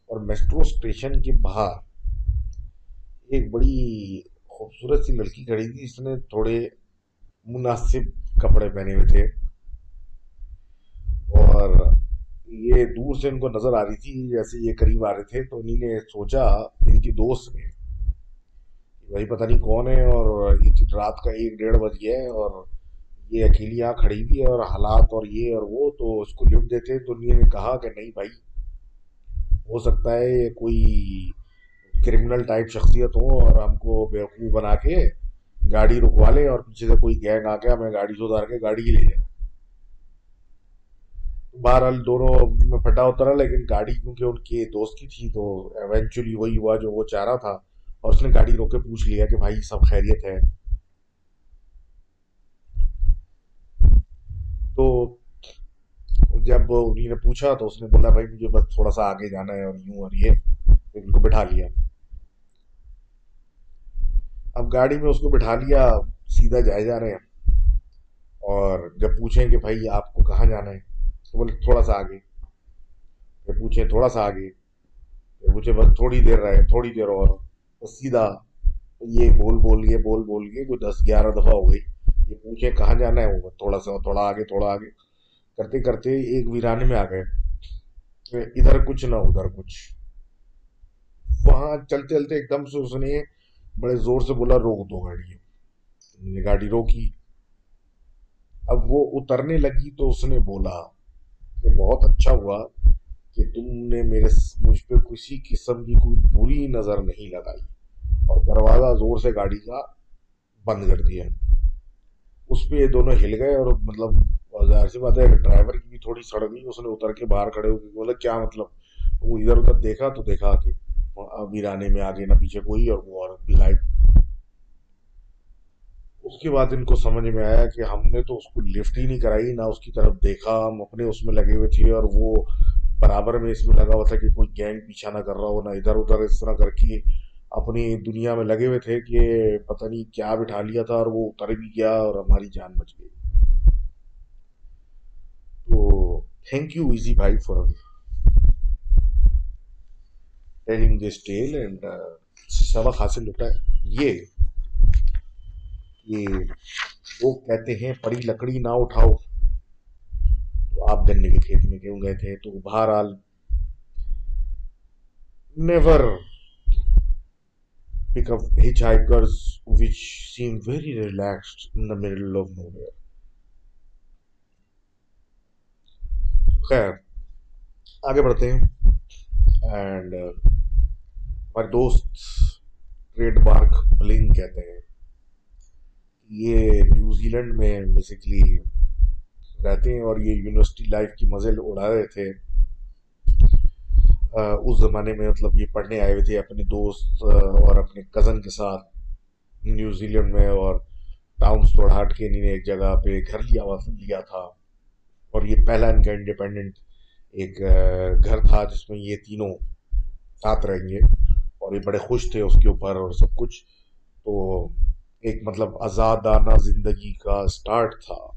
اور میٹرو اسٹیشن کے باہر ایک بڑی خوبصورت سی لڑکی کھڑی تھی جس نے تھوڑے مناسب کپڑے پہنے ہوئے تھے۔ اور یہ دور سے ان کو نظر آ رہی تھی جیسے یہ قریب آ رہے تھے، تو انہیں نے سوچا، ان کی دوست نے بھائی پتہ نہیں کون ہے اور رات کا ایک ڈیڑھ بج گیا ہے اور یہ اکیلی یہاں کھڑی بھی ہے اور حالات اور یہ اور وہ تو اس کو لفٹ دیتے تو انہیں نے کہا کہ نہیں بھائی، ہو سکتا ہے یہ کوئی کرمنل ٹائپ شخصیت ہو اور ہم کو بیوقوف بنا کے گاڑی رکوا لے اور پیچھے سے کوئی گینگ آ کے ہمیں گاڑی سے اتار کے گاڑی ہی لے جائے۔ بہرحال دونوں میں پھٹا اترا لیکن گاڑی کیونکہ ان کے دوست کی تھی تو ایونچولی وہی ہوا جو وہ چاہ رہا تھا۔ اور اس نے گاڑی روک کے پوچھ لیا کہ بھائی سب خیریت ہے۔ تو جب انہیں نے پوچھا تو اس نے بولا بھائی مجھے بس تھوڑا سا آگے جانا ہے اور یوں اور یہ۔ ان کو بٹھا لیا۔ اب گاڑی میں اس کو بٹھا لیا، سیدھا جائے جا رہے ہیں۔ اور جب پوچھیں کہ بھائی آپ کو کہاں جانا ہے، تو بولے تھوڑا سا آگے۔ پھر پوچھیں تھوڑا سا آگے۔ پھر پوچھے بس تھوڑی دیر رہے، تھوڑی دیر اور۔ سیدھا یہ بول بول گئے بول بول گئے کوئی دس گیارہ دفعہ ہو گئی۔ یہ پوچھے کہاں جانا ہے وہ تھوڑا سا، تھوڑا آگے تھوڑا آگے۔ کرتے کرتے ایک ویرانے میں آ گئے۔ ادھر کچھ نہ ادھر کچھ۔ وہاں چلتے چلتے ایک دم سے اس نے بڑے زور سے بولا، روک دو گاڑی۔ گاڑی روکی۔ اب وہ اترنے لگی تو اس نے بولا کہ بہت اچھا ہوا۔ کہ تم نے میرے مجھ پہ کسی قسم کی کوئی بری نظر نہیں لگائی اور دروازہ زور سے گاڑی کا بند کر دیا۔ اس پہ یہ دونوں ہل گئے اور مطلب ظاہر سی بات ہے ڈرائیور کی بھی تھوڑی سڑ گئی اس نے اتر کے باہر کھڑے ہو کے بولا، کیا مطلب؟ وہ ادھر ادھر دیکھا تو دیکھا کہ ویرانے میں آگے نہ پیچھے کوئی اور وہ عورت بھی غائب اس کے بعد ان کو سمجھ میں آیا کہ ہم نے تو اس کو لفٹ ہی نہیں کرائی، نہ اس کی طرف دیکھا، ہم اپنے اس میں لگے ہوئے تھے اور وہ برابر میں اس میں لگا ہوا تھا کہ کوئی گینگ پیچھا نہ کر رہا ہو، نہ ادھر ادھر اس طرح کر کے اپنی دنیا میں لگے ہوئے تھے کہ پتہ نہیں کیا بٹھا لیا تھا اور وہ اتر بھی گیا اور ہماری جان بچ گئی۔ تو تھینک یو ایزی بھائی for telling this tale and سبق حاصل ہوتا ہے۔ یہ کہ وہ کہتے ہیں، پڑی لکڑی نہ اٹھاؤ۔ آپ گنے کے کھیت میں کیوں گئے تھے تو بہرحال never pick up hitchhikers which seem very relaxed in the middle of nowhere. خیر، آگے بڑھتے ہیں اینڈ uh, ہمارے دوست ٹریڈ مارک بلنگ کہتے ہیں یہ نیوزی لینڈ میں بیسکلی رہتے ہیں اور یہ یونیورسٹی لائف کی مزے اڑا رہے تھے۔ اس زمانے میں مطلب یہ پڑھنے آئے ہوئے تھے اپنے دوست اور اپنے کزن کے ساتھ نیوزی لینڈ میں اور ٹاؤن توڑ ہٹ کے انہیں نے ایک جگہ پہ گھر لیا لیا تھا۔ اور یہ پہلا ان کا انڈیپینڈنٹ ایک گھر تھا جس میں یہ تینوں ساتھ رہیں گے۔ اور یہ بڑے خوش تھے اس کے اوپر اور سب کچھ۔ تو ایک مطلب آزادانہ زندگی کا سٹارٹ تھا۔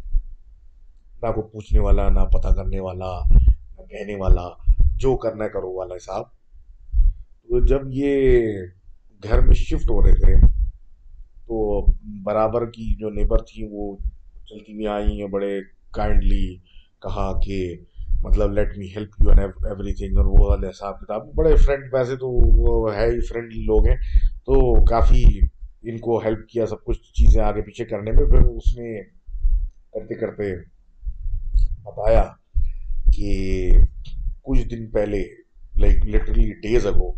نہ کوئی پوچھنے والا، نہ پتہ کرنے والا، نہ کہنے والا، جو کرنا ہے کرو والا صاحب تو جب یہ گھر میں شفٹ ہو رہے تھے، تو برابر کی جو نیبر تھی، وہ چلتی ہوئی آئی ہیں بڑے کائنڈلی کہا کہ مطلب let me help you everything اور وہ والے حساب کتاب۔ بڑے فرینڈ ویسے تو وہ ہے ہی فرینڈلی لوگ ہیں، تو کافی ان کو ہیلپ کیا، سب کچھ چیزیں آگے پیچھے کرنے میں۔ پھر اس نے کرتے کرتے بتایا کہ کچھ دن پہلے لائک لٹرلی ڈیز اگو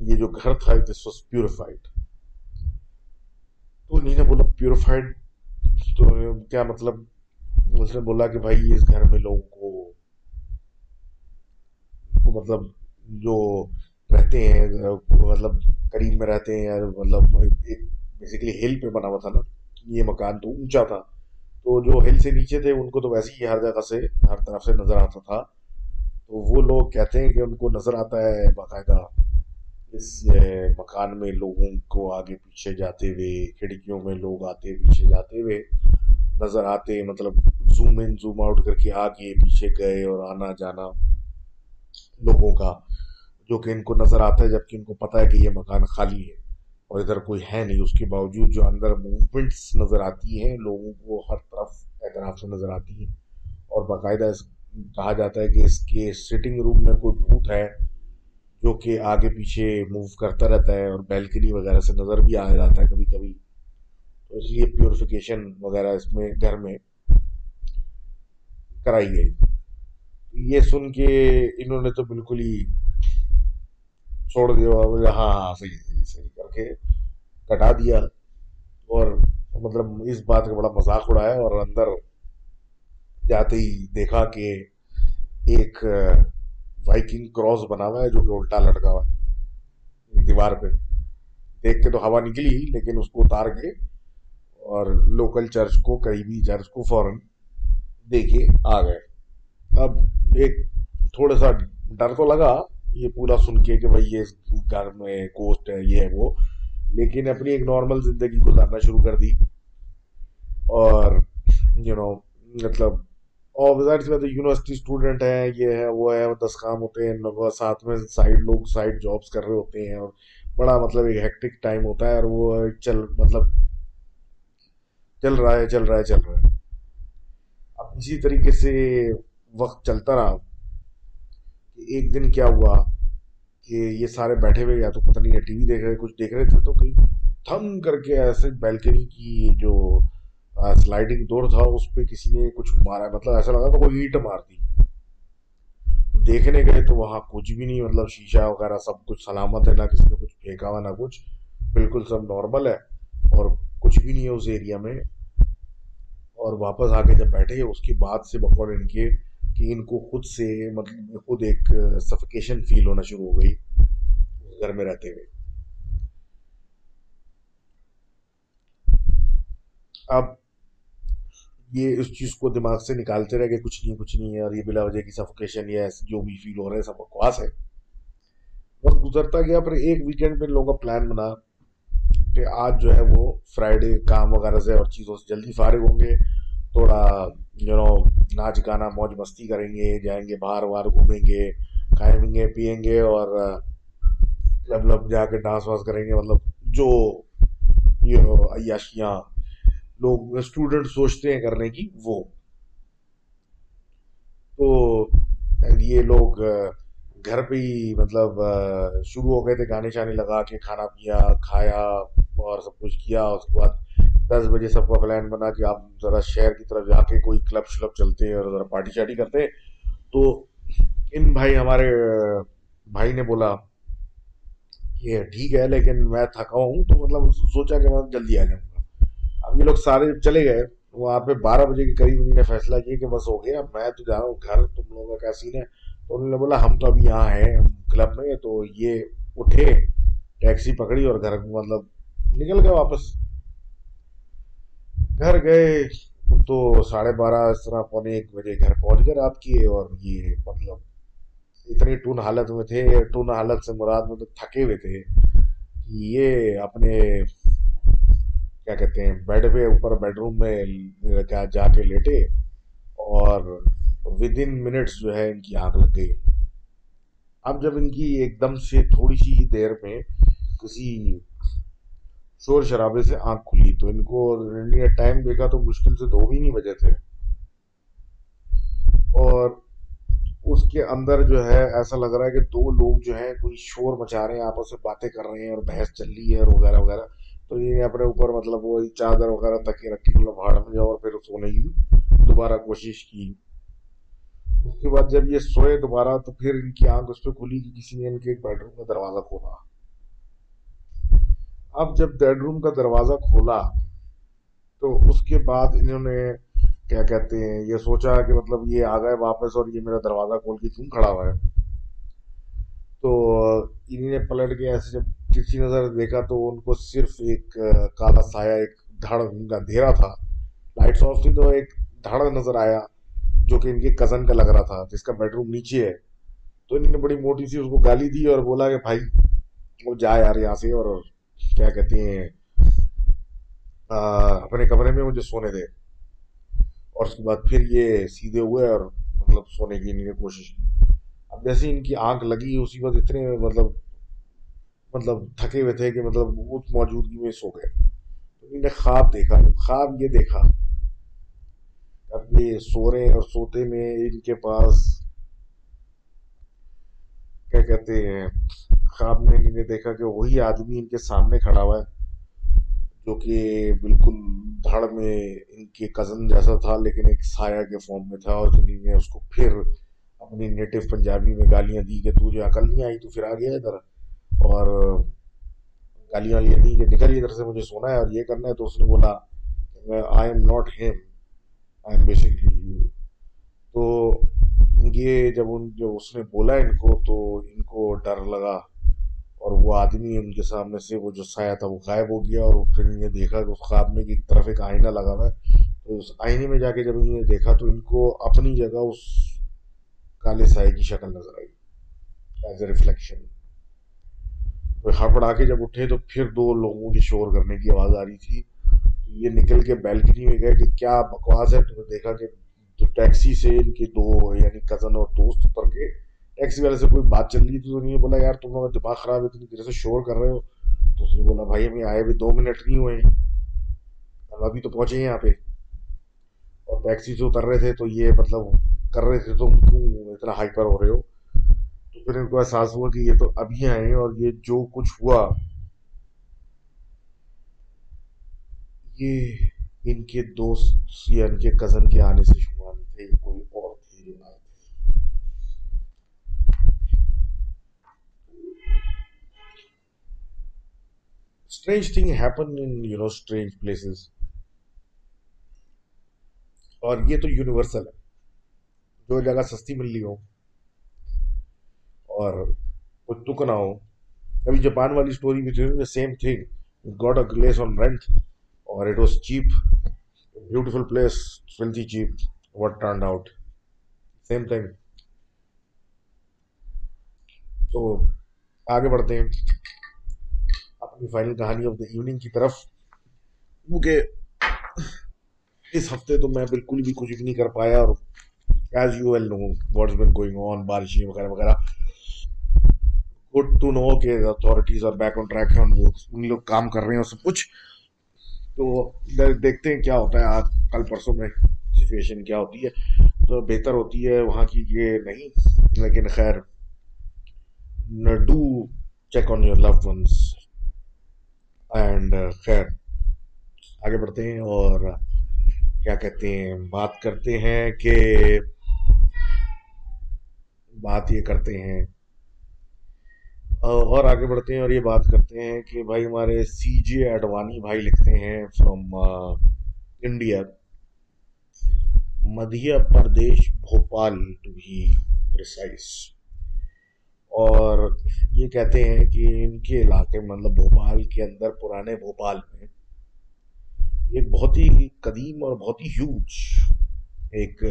یہ جو گھر تھا دس واز پیوریفائڈ تو انہیں نے بولا پیوریفائڈ تو کیا مطلب؟ اس نے بولا کہ بھائی، اس گھر میں لوگوں کو مطلب جو رہتے ہیں مطلب قریب میں رہتے ہیں مطلب ایک بیسکلی ہل پہ بنا ہوا تھا نا، یہ مکان تو اونچا تھا۔ تو جو ہل سے نیچے تھے، ان کو تو ویسے ہی ہر جگہ سے، ہر طرف سے نظر آتا تھا۔ تو وہ لوگ کہتے ہیں کہ ان کو نظر آتا ہے باقاعدہ اس مکان میں لوگوں کو آگے پیچھے جاتے ہوئے، کھڑکیوں میں لوگ آتے پیچھے جاتے ہوئے نظر آتے مطلب زوم ان، زوم آؤٹ کر کے آگے پیچھے گئے اور آنا جانا لوگوں کا، جو کہ ان کو نظر آتا ہے، جبکہ ان کو پتہ ہے کہ یہ مکان خالی ہے۔ اور ادھر کوئی ہے نہیں اس کے باوجود جو اندر موومنٹس نظر آتی ہیں، لوگوں کو ہر طرف اعتراف سے نظر آتی ہیں۔ اور باقاعدہ اس کہا جاتا ہے کہ اس کے سٹنگ روم میں کوئی بھوت ہے جو کہ آگے پیچھے موو کرتا رہتا ہے اور بیلکنی وغیرہ سے نظر بھی آ جاتا ہے کبھی کبھی تو اس لیے پیوریفیکیشن وغیرہ اس میں گھر میں کرائی گئی۔ یہ سن کے انہوں نے تو بالکل ہی چھوڑ دیا۔ ہاں ہاں صحیح۔ صحیح کر کے کٹا دیا اور مطلب اس بات کا بڑا مذاق اڑایا اور اندر جاتے ہی دیکھا کہ ایک وائکنگ کراس بنا ہوا ہے جو کہ الٹا لٹکا ہوا ہے دیوار پہ۔ دیکھ کے تو ہوا نکلی لیکن اس کو اتار کے اور لوکل چرچ کو، قریبی چرچ کو فوراً دیکھے آ گئے۔ اب ایک تھوڑا سا ڈر تو لگا یہ پورا سن کے کہ بھائی یہ گھر میں کوسٹ ہے، یہ ہے وہ۔ لیکن اپنی ایک نارمل زندگی گزارنا شروع کر دی۔ اور یو نو مطلب اور ظاہر سی بات ہے یونیورسٹی اسٹوڈنٹ ہیں، یہ ہے وہ ہے دس کام ہوتے ہیں ساتھ میں سائڈ لوگ سائڈ جابس کر رہے ہوتے ہیں، اور بڑا مطلب ایک ہیکٹک ٹائم ہوتا ہے، اور وہ چل مطلب چل رہا ہے، چل رہا ہے، چل رہا ہے۔ اب اسی طریقے سے وقت چلتا رہا۔ ایک دن کیا ہوا کہ یہ سارے بیٹھے ہوئے یا تو پتہ نہیں ٹی وی دیکھ رہے، کچھ دیکھ رہے تھے، تو کہیں تھم کر کے ایسے بیلکنی کی جو سلائڈنگ ڈور تھا، اس پہ کسی نے کچھ مارا۔ مطلب ایسا لگا تو کوئی اینٹ مار دی۔ دیکھنے گئے تو وہاں کچھ بھی نہیں مطلب شیشہ وغیرہ سب کچھ سلامت ہے، نہ کسی نے کچھ پھینکا ہوا، نہ کچھ۔ بالکل سب نارمل ہے اور کچھ بھی نہیں ہے اس ایریا میں۔ اور واپس آ کے جب بیٹھے، اس کے بعد سے بقول ان کے کہ ان کو خود سے مطلب خود ایک سفکیشن فیل ہونا شروع ہو گئی گھر میں رہتے ہوئے۔ اب یہ اس چیز کو دماغ سے نکالتے رہے کہ کچھ نہیں کچھ نہیں ہے اور یہ بلا وجہ کی سفوکیشن یا جو بھی فیل ہو رہا ہے، سب بکواس ہے۔ وقت گزرتا گیا پھر ایک ویکینڈ پہ لوگوں کا پلان بنا کہ آج جو ہے وہ فرائیڈے کام وغیرہ سے اور چیزوں سے جلدی فارغ ہوں گے۔ تھوڑا جو نو ناچ گانا موج مستی کریں گے، جائیں گے باہر واہر گھومیں گے، کھائیں گے پیئیں گے اور کلب لب جا کے ڈانس وانس کریں گے مطلب جو یہ عیاشیاں لوگ اسٹوڈنٹ سوچتے ہیں کرنے کی، وہ۔ تو یہ لوگ، گھر پہ ہی مطلب شروع ہو گئے تھے گانے شانے لگا کے کھانا پیا، کھایا اور سب کچھ کیا، اس کے بعد دس بجے سب کا پلان بنا کہ آپ ذرا شہر کی طرف جا کے کوئی کلب شلب چلتے اور ذرا پارٹی شارٹی کرتے تو ان بھائی ہمارے، بھائی نے بولا کہ ٹھیک ہے، لیکن میں تھکا ہوں تو مطلب سوچا کہ میں جلدی آ جاؤں گا۔ اب یہ لوگ سارے چلے گئے، وہاں پہ بارہ بجے کے قریب انہوں نے فیصلہ کیا کہ بس ہو گیا، میں تو جا رہا ہوں، گھر، تم لوگوں کا کیا سین ہے؟ تو انہوں نے بولا، ہم تو ابھی یہاں ہیں کلب میں تو یہ اٹھے، ٹیکسی پکڑی اور گھر مطلب نکل گئے واپس۔ گھر گئے، تو ساڑھے بارہ اس طرح پونے ایک بجے گھر پہنچ گئے رات کی اور یہ مطلب اتنی ٹون حالت میں تھے، ٹون حالت سے مراد مطلب تھکے ہوئے تھے یہ اپنے کیا کہتے ہیں، بیڈ پہ اوپر بیڈ روم میں جا کے لیٹے اور ود ان منٹس جو ہے ان کی آنکھ لگ گئی۔ اب جب ان کی ایک دم سے تھوڑی سی ہی دیر میں کسی شور شرابے سے آنکھ کھلی تو ان کو ٹائم دیکھا تو مشکل سے دو بھی نہیں بجے تھے۔ اور اس کے اندر جو ہے ایسا لگ رہا ہے کہ دو لوگ جو ہیں کوئی شور مچا رہے ہیں، آپس میں باتیں کر رہے ہیں اور بحث چل رہی ہے اور وغیرہ وغیرہ۔ تو یہ اپنے اوپر مطلب وہی چادر وغیرہ تکے رکھی مطلب بھاڑ میں جاؤ اور پھر سونے کی دوبارہ کوشش کی۔ اس کے بعد جب یہ سوئے دوبارہ تو پھر ان کی آنکھ اس پہ کھلی کہ کسی نے ان کے بیڈ روم کا دروازہ کھولا۔ اب جب بیڈ روم کا دروازہ کھولا تو اس کے بعد انہوں نے کیا کہتے ہیں، یہ سوچا کہ مطلب یہ آ گئے واپس اور یہ میرا دروازہ کھول کے کیوں کھڑا ہوا ہے؟ تو انہیں نے پلٹ کے ایسے جب ترچھی نظر دیکھا تو ان کو صرف ایک کالا سایہ، ایک دھڑ ان کا اندھیرا تھا۔ لائٹس آف تھی تو ایک دھڑ نظر آیا جو کہ ان کے کزن کا لگ رہا تھا، جس کا بیڈ روم نیچے ہے۔ تو انہوں نے بڑی موٹی سی اس کو گالی دی اور بولا کہ بھائی، وہ جا یار یہاں سے اور کیا کہتے ہیں؟ اپنے کمرے میں مجھے سونے دے اور اس کے بعد پھر یہ سیدھے ہوئے اور مطلب سونے کی انہوں نے کوشش۔ کی اب جیسے ان کی آنکھ لگی، اسی وقت اتنے مطلب مطلب تھکے ہوئے تھے کہ مطلب اس موجودگی میں سو گئے۔ انہوں نے خواب دیکھا، خواب یہ دیکھا اب یہ سو رہے اور سوتے میں ان کے پاس کیا کہتے ہیں؟ خواب میں انہوں نے دیکھا کہ وہی آدمی ان کے سامنے کھڑا ہوا ہے، جو کہ بالکل دھڑ میں ان کے کزن جیسا تھا، لیکن ایک سایہ کے فارم میں تھا اور انہوں نے اس کو پھر اپنی نیٹو پنجابی میں گالیاں دی کہ تو جو عقل نہیں آئی، تو پھر آ گیا ادھر۔ اور گالیاں والیاں دی کہ نکل ادھر سے، مجھے سونا ہے اور یہ کرنا ہے۔ تو اس نے بولا I am not him I am basically you تو یہ جب ان جو اس نے بولا ان کو، تو ان کو ڈر لگا۔ اور وہ آدمی ان کے سامنے سے وہ جو سایہ تھا وہ غائب ہو گیا اور پھر انہیں دیکھا کہ اس خواب میں ایک طرف ایک آئینہ لگا ہوا ہے۔ تو اس آئینے میں جا کے جب انہیں دیکھا تو ان کو اپنی جگہ اس کالے سائے کی شکل نظر آئی۔ ایز اے ریفلیکشن ہڑبڑا کے جب اٹھے تو پھر دو لوگوں کی شور کرنے کی آواز آ رہی تھی۔ تو یہ نکل کے بیلکنی میں گئے کہ کیا بکواس ہے؟ تو دیکھا کہ تو ٹیکسی سے ان کے دو یعنی کزن اور دوست اتر کے ٹیکسی والے سے کوئی بات چل رہی تھی تو انہیں بولا، یار، تم لوگ دماغ خراب ہے اتنی دیر سے شور کر رہے ہو. تو اس نے بولا، بھائی ہمیں آئے بھی دو منٹ نہیں ہوئے ہیں۔ ہم ابھی تو پہنچے ہیں یہاں پہ۔ اور ٹیکسی سے اتر رہے تھے تو یہ مطلب کر رہے تھے، تم کیوں اتنا ہائپر ہو رہے ہو؟ تو پھر ان کو احساس ہوا کہ یہ تو ابھی آئے ہیں اور یہ جو کچھ ہوا، یہ ان کے دوست یا ان کے کزن کے آنے سے شمار نہیں تھے، یہ کوئی اور تھے جو آئے strange thing happen in you know strange places اور یہ تو یونیورسل ہے. جو جگہ سستی مل رہی ہو اور کچھ تک نہ ہو. ابھی جاپان والی اسٹوری بھی تھی same thing got a place on rent اور it was cheap beautiful place filthy cheap what turned out same thing تو آگے بڑھتے ہیں. اپنی فائنل کہانی آف دا ایوننگ کی طرف کیونکہ اس ہفتے تو میں بالکل بھی کچھ بھی نہیں کر پایا اور as you well know what been going on بارشیں وغیرہ وغیرہ۔ گڈ ٹو نو کہ اتھارٹیز اور بیک آن ٹریک ہیں وہ ان لوگ کام کر رہے ہیں اور سب کچھ۔ تو دیکھتے ہیں کیا ہوتا ہے۔ آج کل پرسوں میں سچویشن کیا ہوتی ہے۔ تو بہتر ہوتی ہے وہاں کی یہ نہیں۔ لیکن خیر do check on your love ones and uh, خیر، آگے بڑھتے ہیں اور کیا کہتے ہیں، بات کرتے ہیں کہ بات یہ کرتے ہیں۔ اور آگے بڑھتے ہیں اور یہ بات کرتے ہیں کہ بھائی ہمارے سی جے اڈوانی بھائی لکھتے ہیں from India uh, Madhya Pradesh, Bhopal to be precise اور یہ کہتے ہیں کہ ان کے علاقے مطلب بھوپال کے اندر، پرانے بھوپال میں، ایک بہت ہی قدیم اور بہت ہی ہیوج ایک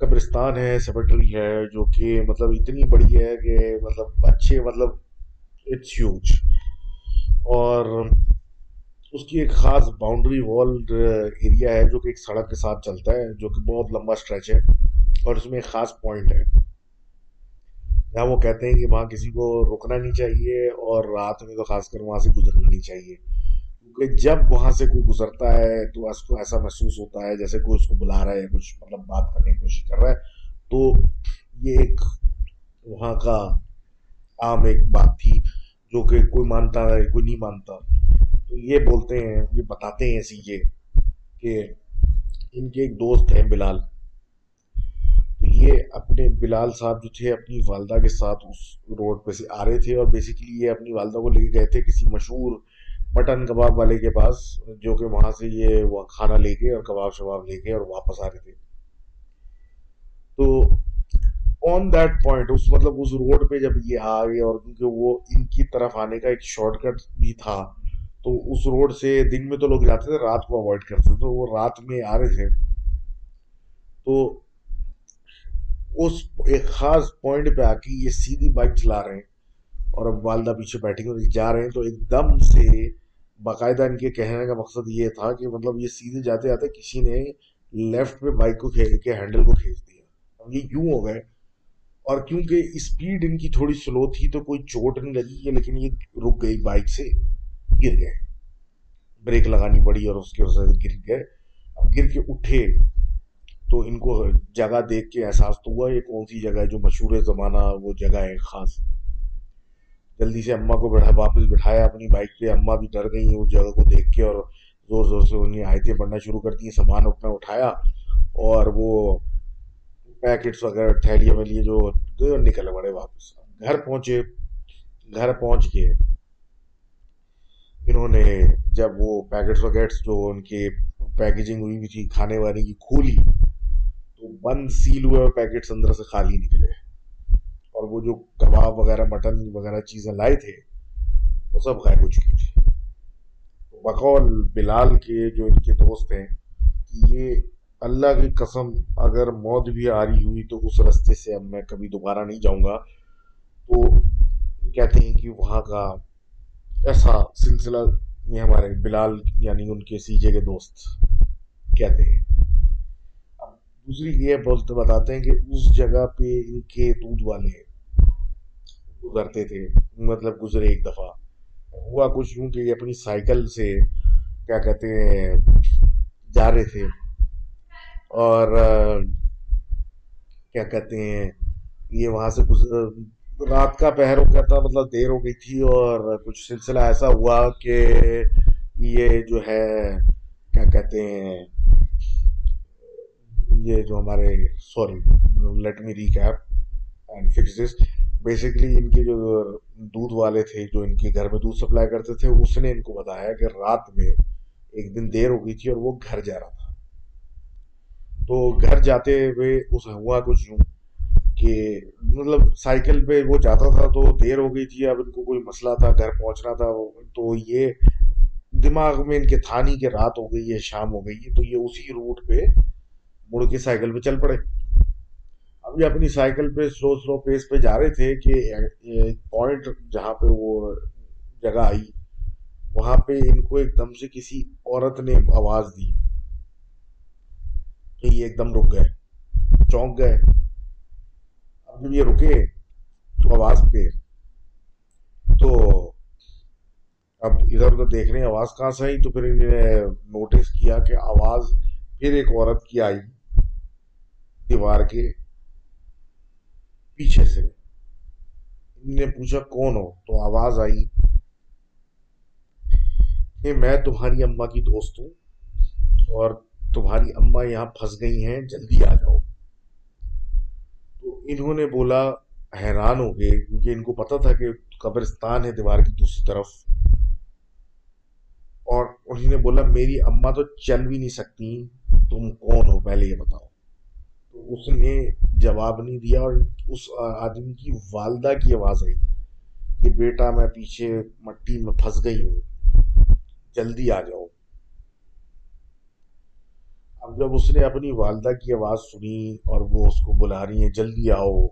قبرستان ہے سیمیٹری ہے، جو کہ مطلب اتنی بڑی ہے کہ مطلب اچھے مطلب اٹس ہیوج اور اس کی ایک خاص باؤنڈری وال ایریا ہے جو کہ ایک سڑک کے ساتھ چلتا ہے، جو کہ بہت لمبا اسٹریچ ہے اور اس میں ایک خاص پوائنٹ ہے۔ جہاں وہ کہتے ہیں کہ وہاں کسی کو رکنا نہیں چاہیے اور رات میں تو خاص کر وہاں سے گزرنا نہیں چاہیے۔ کیونکہ جب وہاں سے کوئی گزرتا ہے تو اس کو ایسا محسوس ہوتا ہے جیسے کوئی اس کو بلا رہا ہے، کچھ مطلب بات کرنے کی کوشش کر رہا ہے۔ تو یہ ایک وہاں کا عام ایک بات تھی جو کہ کوئی مانتا ہے، کوئی نہیں مانتا۔ تو یہ بولتے ہیں، یہ بتاتے ہیں سیجے کہ ان کے ایک دوست ہیں بلال۔ یہ اپنے بلال صاحب جو تھے، اپنی والدہ کے ساتھ اس روڈ پہ سے آ رہے تھے اور بیسیکلی یہ اپنی والدہ کو لے کے گئے تھے کسی مشہور مٹن کباب والے کے پاس، جو کہ وہاں سے یہ وہ کھانا لے کے اور کباب شباب لے کے اور واپس آ رہے تھے۔ تو آن دیٹ پوائنٹ اس مطلب اس روڈ پہ جب یہ آ گئے اور کیونکہ وہ ان کی طرف آنے کا ایک شارٹ کٹ بھی تھا، تو اس روڈ سے دن میں تو لوگ جاتے تھے، رات کو اوائڈ کرتے تھے، تو وہ رات میں آ رہے تھے۔ تو اس ایک خاص پوائنٹ پہ آ کے یہ سیدھی بائک چلا رہے ہیں اور اب والدہ پیچھے بیٹھے ہوئے جا رہے ہیں تو ایک دم سے باقاعدہ ان کے کہنے کا مقصد یہ تھا کہ مطلب یہ سیدھے جاتے جاتے کسی نے لیفٹ پہ بائک کو کھینچ کے ہینڈل کو کھینچ دیا۔ اب یہ یوں ہو گئے اور کیونکہ اسپیڈ ان کی تھوڑی سلو تھی تو کوئی چوٹ نہیں لگی ہے لیکن یہ رک گئی بائک سے گر گئے۔ بریک لگانی پڑی اور اس کی وجہ سے گر گئے۔ اب گر کے اٹھے۔ تو ان کو جگہ دیکھ کے احساس تو ہوا یہ کون سی جگہ ہے جو مشہور زمانہ، وہ جگہ ہے خاص۔ جلدی سے اماں کو بٹھا واپس بٹھایا اپنی بائک پہ، اماں بھی ڈر گئی اس جگہ کو دیکھ کے اور زور زور سے انہیں آیتیں پڑھنا شروع کر دی سامان اپنا اٹھایا اور وہ پیکٹس وغیرہ تھیلیوں میں لیے جو نکل پڑے واپس۔ گھر پہنچے، گھر پہنچ کے انہوں نے جب وہ پیکٹس وغیرہ جو ان کی پیکیجنگ ہوئی ہوئی تھی، کھانے وانے کی کھولی تو بند سیل ہوئے پیکٹس اندر سے خالی نکلے۔ اور وہ جو کباب وغیرہ، مٹن وغیرہ چیزیں لائے تھے، وہ سب غائب ہو چکی تھی۔ بقول بلال کے جو ان کے دوست ہیں، کہ یہ اللہ کی قسم اگر موت بھی آ رہی ہوئی تو اس رستے سے اب میں کبھی دوبارہ نہیں جاؤں گا۔ تو کہتے ہیں کہ وہاں کا ایسا سلسلہ یہ ہمارے بلال یعنی ان کے سیجے کے دوست کہتے ہیں۔ دوسری یہ بولتے بتاتے ہیں کہ اس جگہ پہ ان کے دودھ والے گزرتے تھے مطلب گزرے ایک دفعہ۔ ہوا کچھ یوں کہ یہ اپنی سائیکل سے، کیا کہتے ہیں، جا رہے تھے۔ اور، کیا کہتے ہیں، یہ وہاں سے گزر، رات کا پہر ہو گیا تھا مطلب دیر ہو گئی تھی اور کچھ سلسلہ ایسا ہوا کہ یہ جو ہے، کیا کہتے ہیں یہ جو ہمارے sorry let me recap and fix this basically ان کے جو دودھ والے تھے، جو ان کے گھر میں دودھ سپلائی کرتے تھے، اس نے ان کو بتایا کہ رات میں ایک دن دیر ہو گئی تھی اور وہ گھر جا رہا تھا۔ تو گھر جاتے ہوئے اس ہوا کچھ یوں کہ مطلب سائیکل پہ وہ جاتا تھا تو دیر ہو گئی تھی، اب ان کو کوئی مسئلہ تھا، گھر پہنچنا تھا۔ تو یہ دماغ میں ان کے تھا نہیں کہ رات ہو گئی ہے، شام ہو گئی ہے، تو یہ اسی روٹ پہ مڑ کے سائیکل پہ چل پڑے۔ اب یہ اپنی سائیکل پہ سلو سلو پیس پہ جا رہے تھے کہ ایک پوائنٹ جہاں پہ وہ جگہ آئی، وہاں پہ ان کو ایک دم سے کسی عورت نے آواز دی کہ یہ ایک دم رک گئے، چونک گئے۔ اب جب یہ رکے تو آواز پہ تو اب ادھر ادھر دیکھ رہے ہیں، آواز کہاں سے آئی؟ تو پھر انہوں نے نوٹس کیا کہ آواز پھر ایک عورت کی آئی۔ دیوار کے پیچھے سے۔ انہوں نے پوچھا، کون ہو؟ تو آواز آئی کہ میں تمہاری اماں کی دوست ہوں اور تمہاری اماں یہاں پھنس گئی ہیں، جلدی آ جاؤ۔ تو انہوں نے بولا، حیران ہو گئے، کیونکہ ان کو پتا تھا کہ قبرستان ہے دیوار کی دوسری طرف۔ اور انہوں نے بولا، میری اماں تو چل بھی نہیں سکتی، تم کون ہو؟ پہلے یہ بتاؤ۔ اس نے جواب نہیں دیا اور اس آدمی کی والدہ کی آواز آئی کہ بیٹا میں پیچھے مٹی میں پھنس گئی ہوں، جلدی آ جاؤ۔ اب جب اس نے اپنی والدہ کی آواز سنی اور وہ اس کو بلا رہی ہیں، جلدی آؤ۔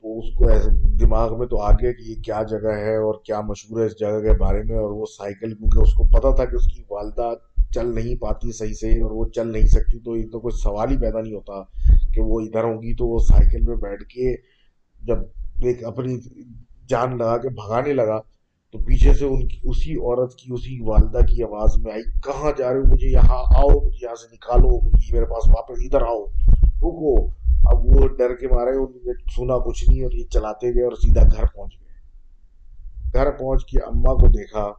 تو اس کو ایسے دماغ میں تو آ گیا کہ یہ کیا جگہ ہے اور کیا مشہور ہے اس جگہ کے بارے میں اور وہ سائیکل، کیونکہ اس کو پتا تھا کہ اس کی والدہ چل نہیں پاتی صحیح سے اور وہ چل نہیں سکتی، تو یہ تو کوئی سوال ہی پیدا نہیں ہوتا کہ وہ ادھر ہوں گی تو وہ سائیکل پہ بیٹھ کے جب ایک اپنی جان لگا کے بھگانے لگا، تو پیچھے سے ان کی، اسی عورت کی، اسی والدہ کی آواز میں آئی، کہاں جا رہے ہو؟ مجھے یہاں آؤ، مجھے یہاں سے نکالو مجھے میرے پاس واپس ادھر آؤ۔ رکو۔ اب وہ ڈر کے مارے انہوں نے سنا کچھ نہیں اور یہ چلاتے گئے اور سیدھا گھر پہنچ گئے۔ گھر پہنچ کے اماں کو دیکھا۔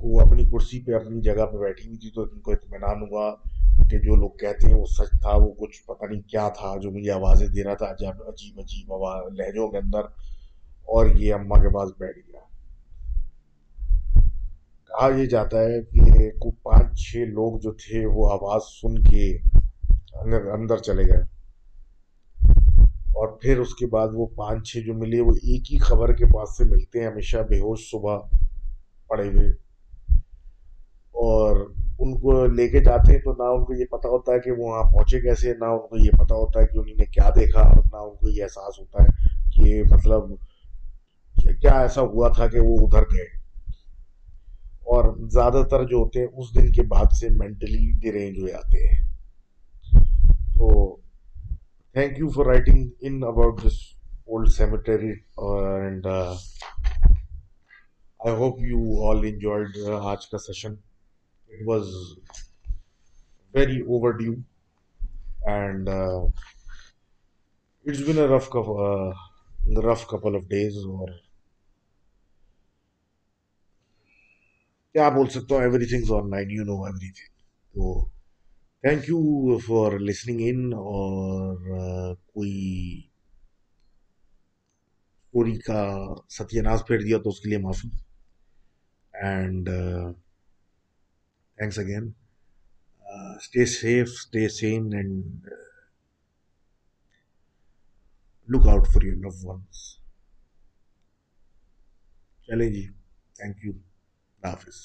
وہ اپنی کرسی پہ اپنی جگہ پہ بیٹھی ہوئی تھی تو ان کو اطمینان ہوا کہ جو لوگ کہتے ہیں وہ سچ تھا، وہ کچھ پتہ نہیں کیا تھا، جو مجھے آوازیں دے رہا تھا عجیب عجیب عجیب لہجوں کے اندر اور یہ اماں کے پاس بیٹھ گیا۔ کہا یہ جاتا ہے کہ پانچ چھ لوگ جو تھے وہ آواز سن کے اندر چلے گئے۔ اور پھر اس کے بعد وہ پانچ چھ جو ملے وہ ایک ہی خبر کے پاس سے ملتے ہیں، ہمیشہ بے ہوش صبح پڑے ہوئے۔ اور ان کو لے کے جاتے ہیں تو نہ ان کو یہ پتا ہوتا ہے کہ وہ وہاں پہنچے کیسے، نہ ان کو یہ پتا ہوتا ہے کہ انہوں نے کیا دیکھا اور نہ ان کو یہ احساس ہوتا ہے کہ مطلب کیا ایسا ہوا تھا کہ وہ ادھر گئے۔ اور زیادہ تر جو ہوتے ہیں، اس دن کے بعد سے مینٹلی ڈرینج ہو جاتے ہیں۔ تو thank you for writing in about this old cemetery and I hope you all enjoyed آج کا session it was very overdue. And uh, it's been a rough couple, uh, rough couple of days اور کیا بول سکتا ہوں everything online you know everything تو thank you for listening in اور کوئی اسٹوری کا ستیہ ناز پھیر دیا تو اس کے لیے معافی and Thanks thanks again stay safe stay sane and look out for your love ones چلیں جی تھینک یو اللہ حافظ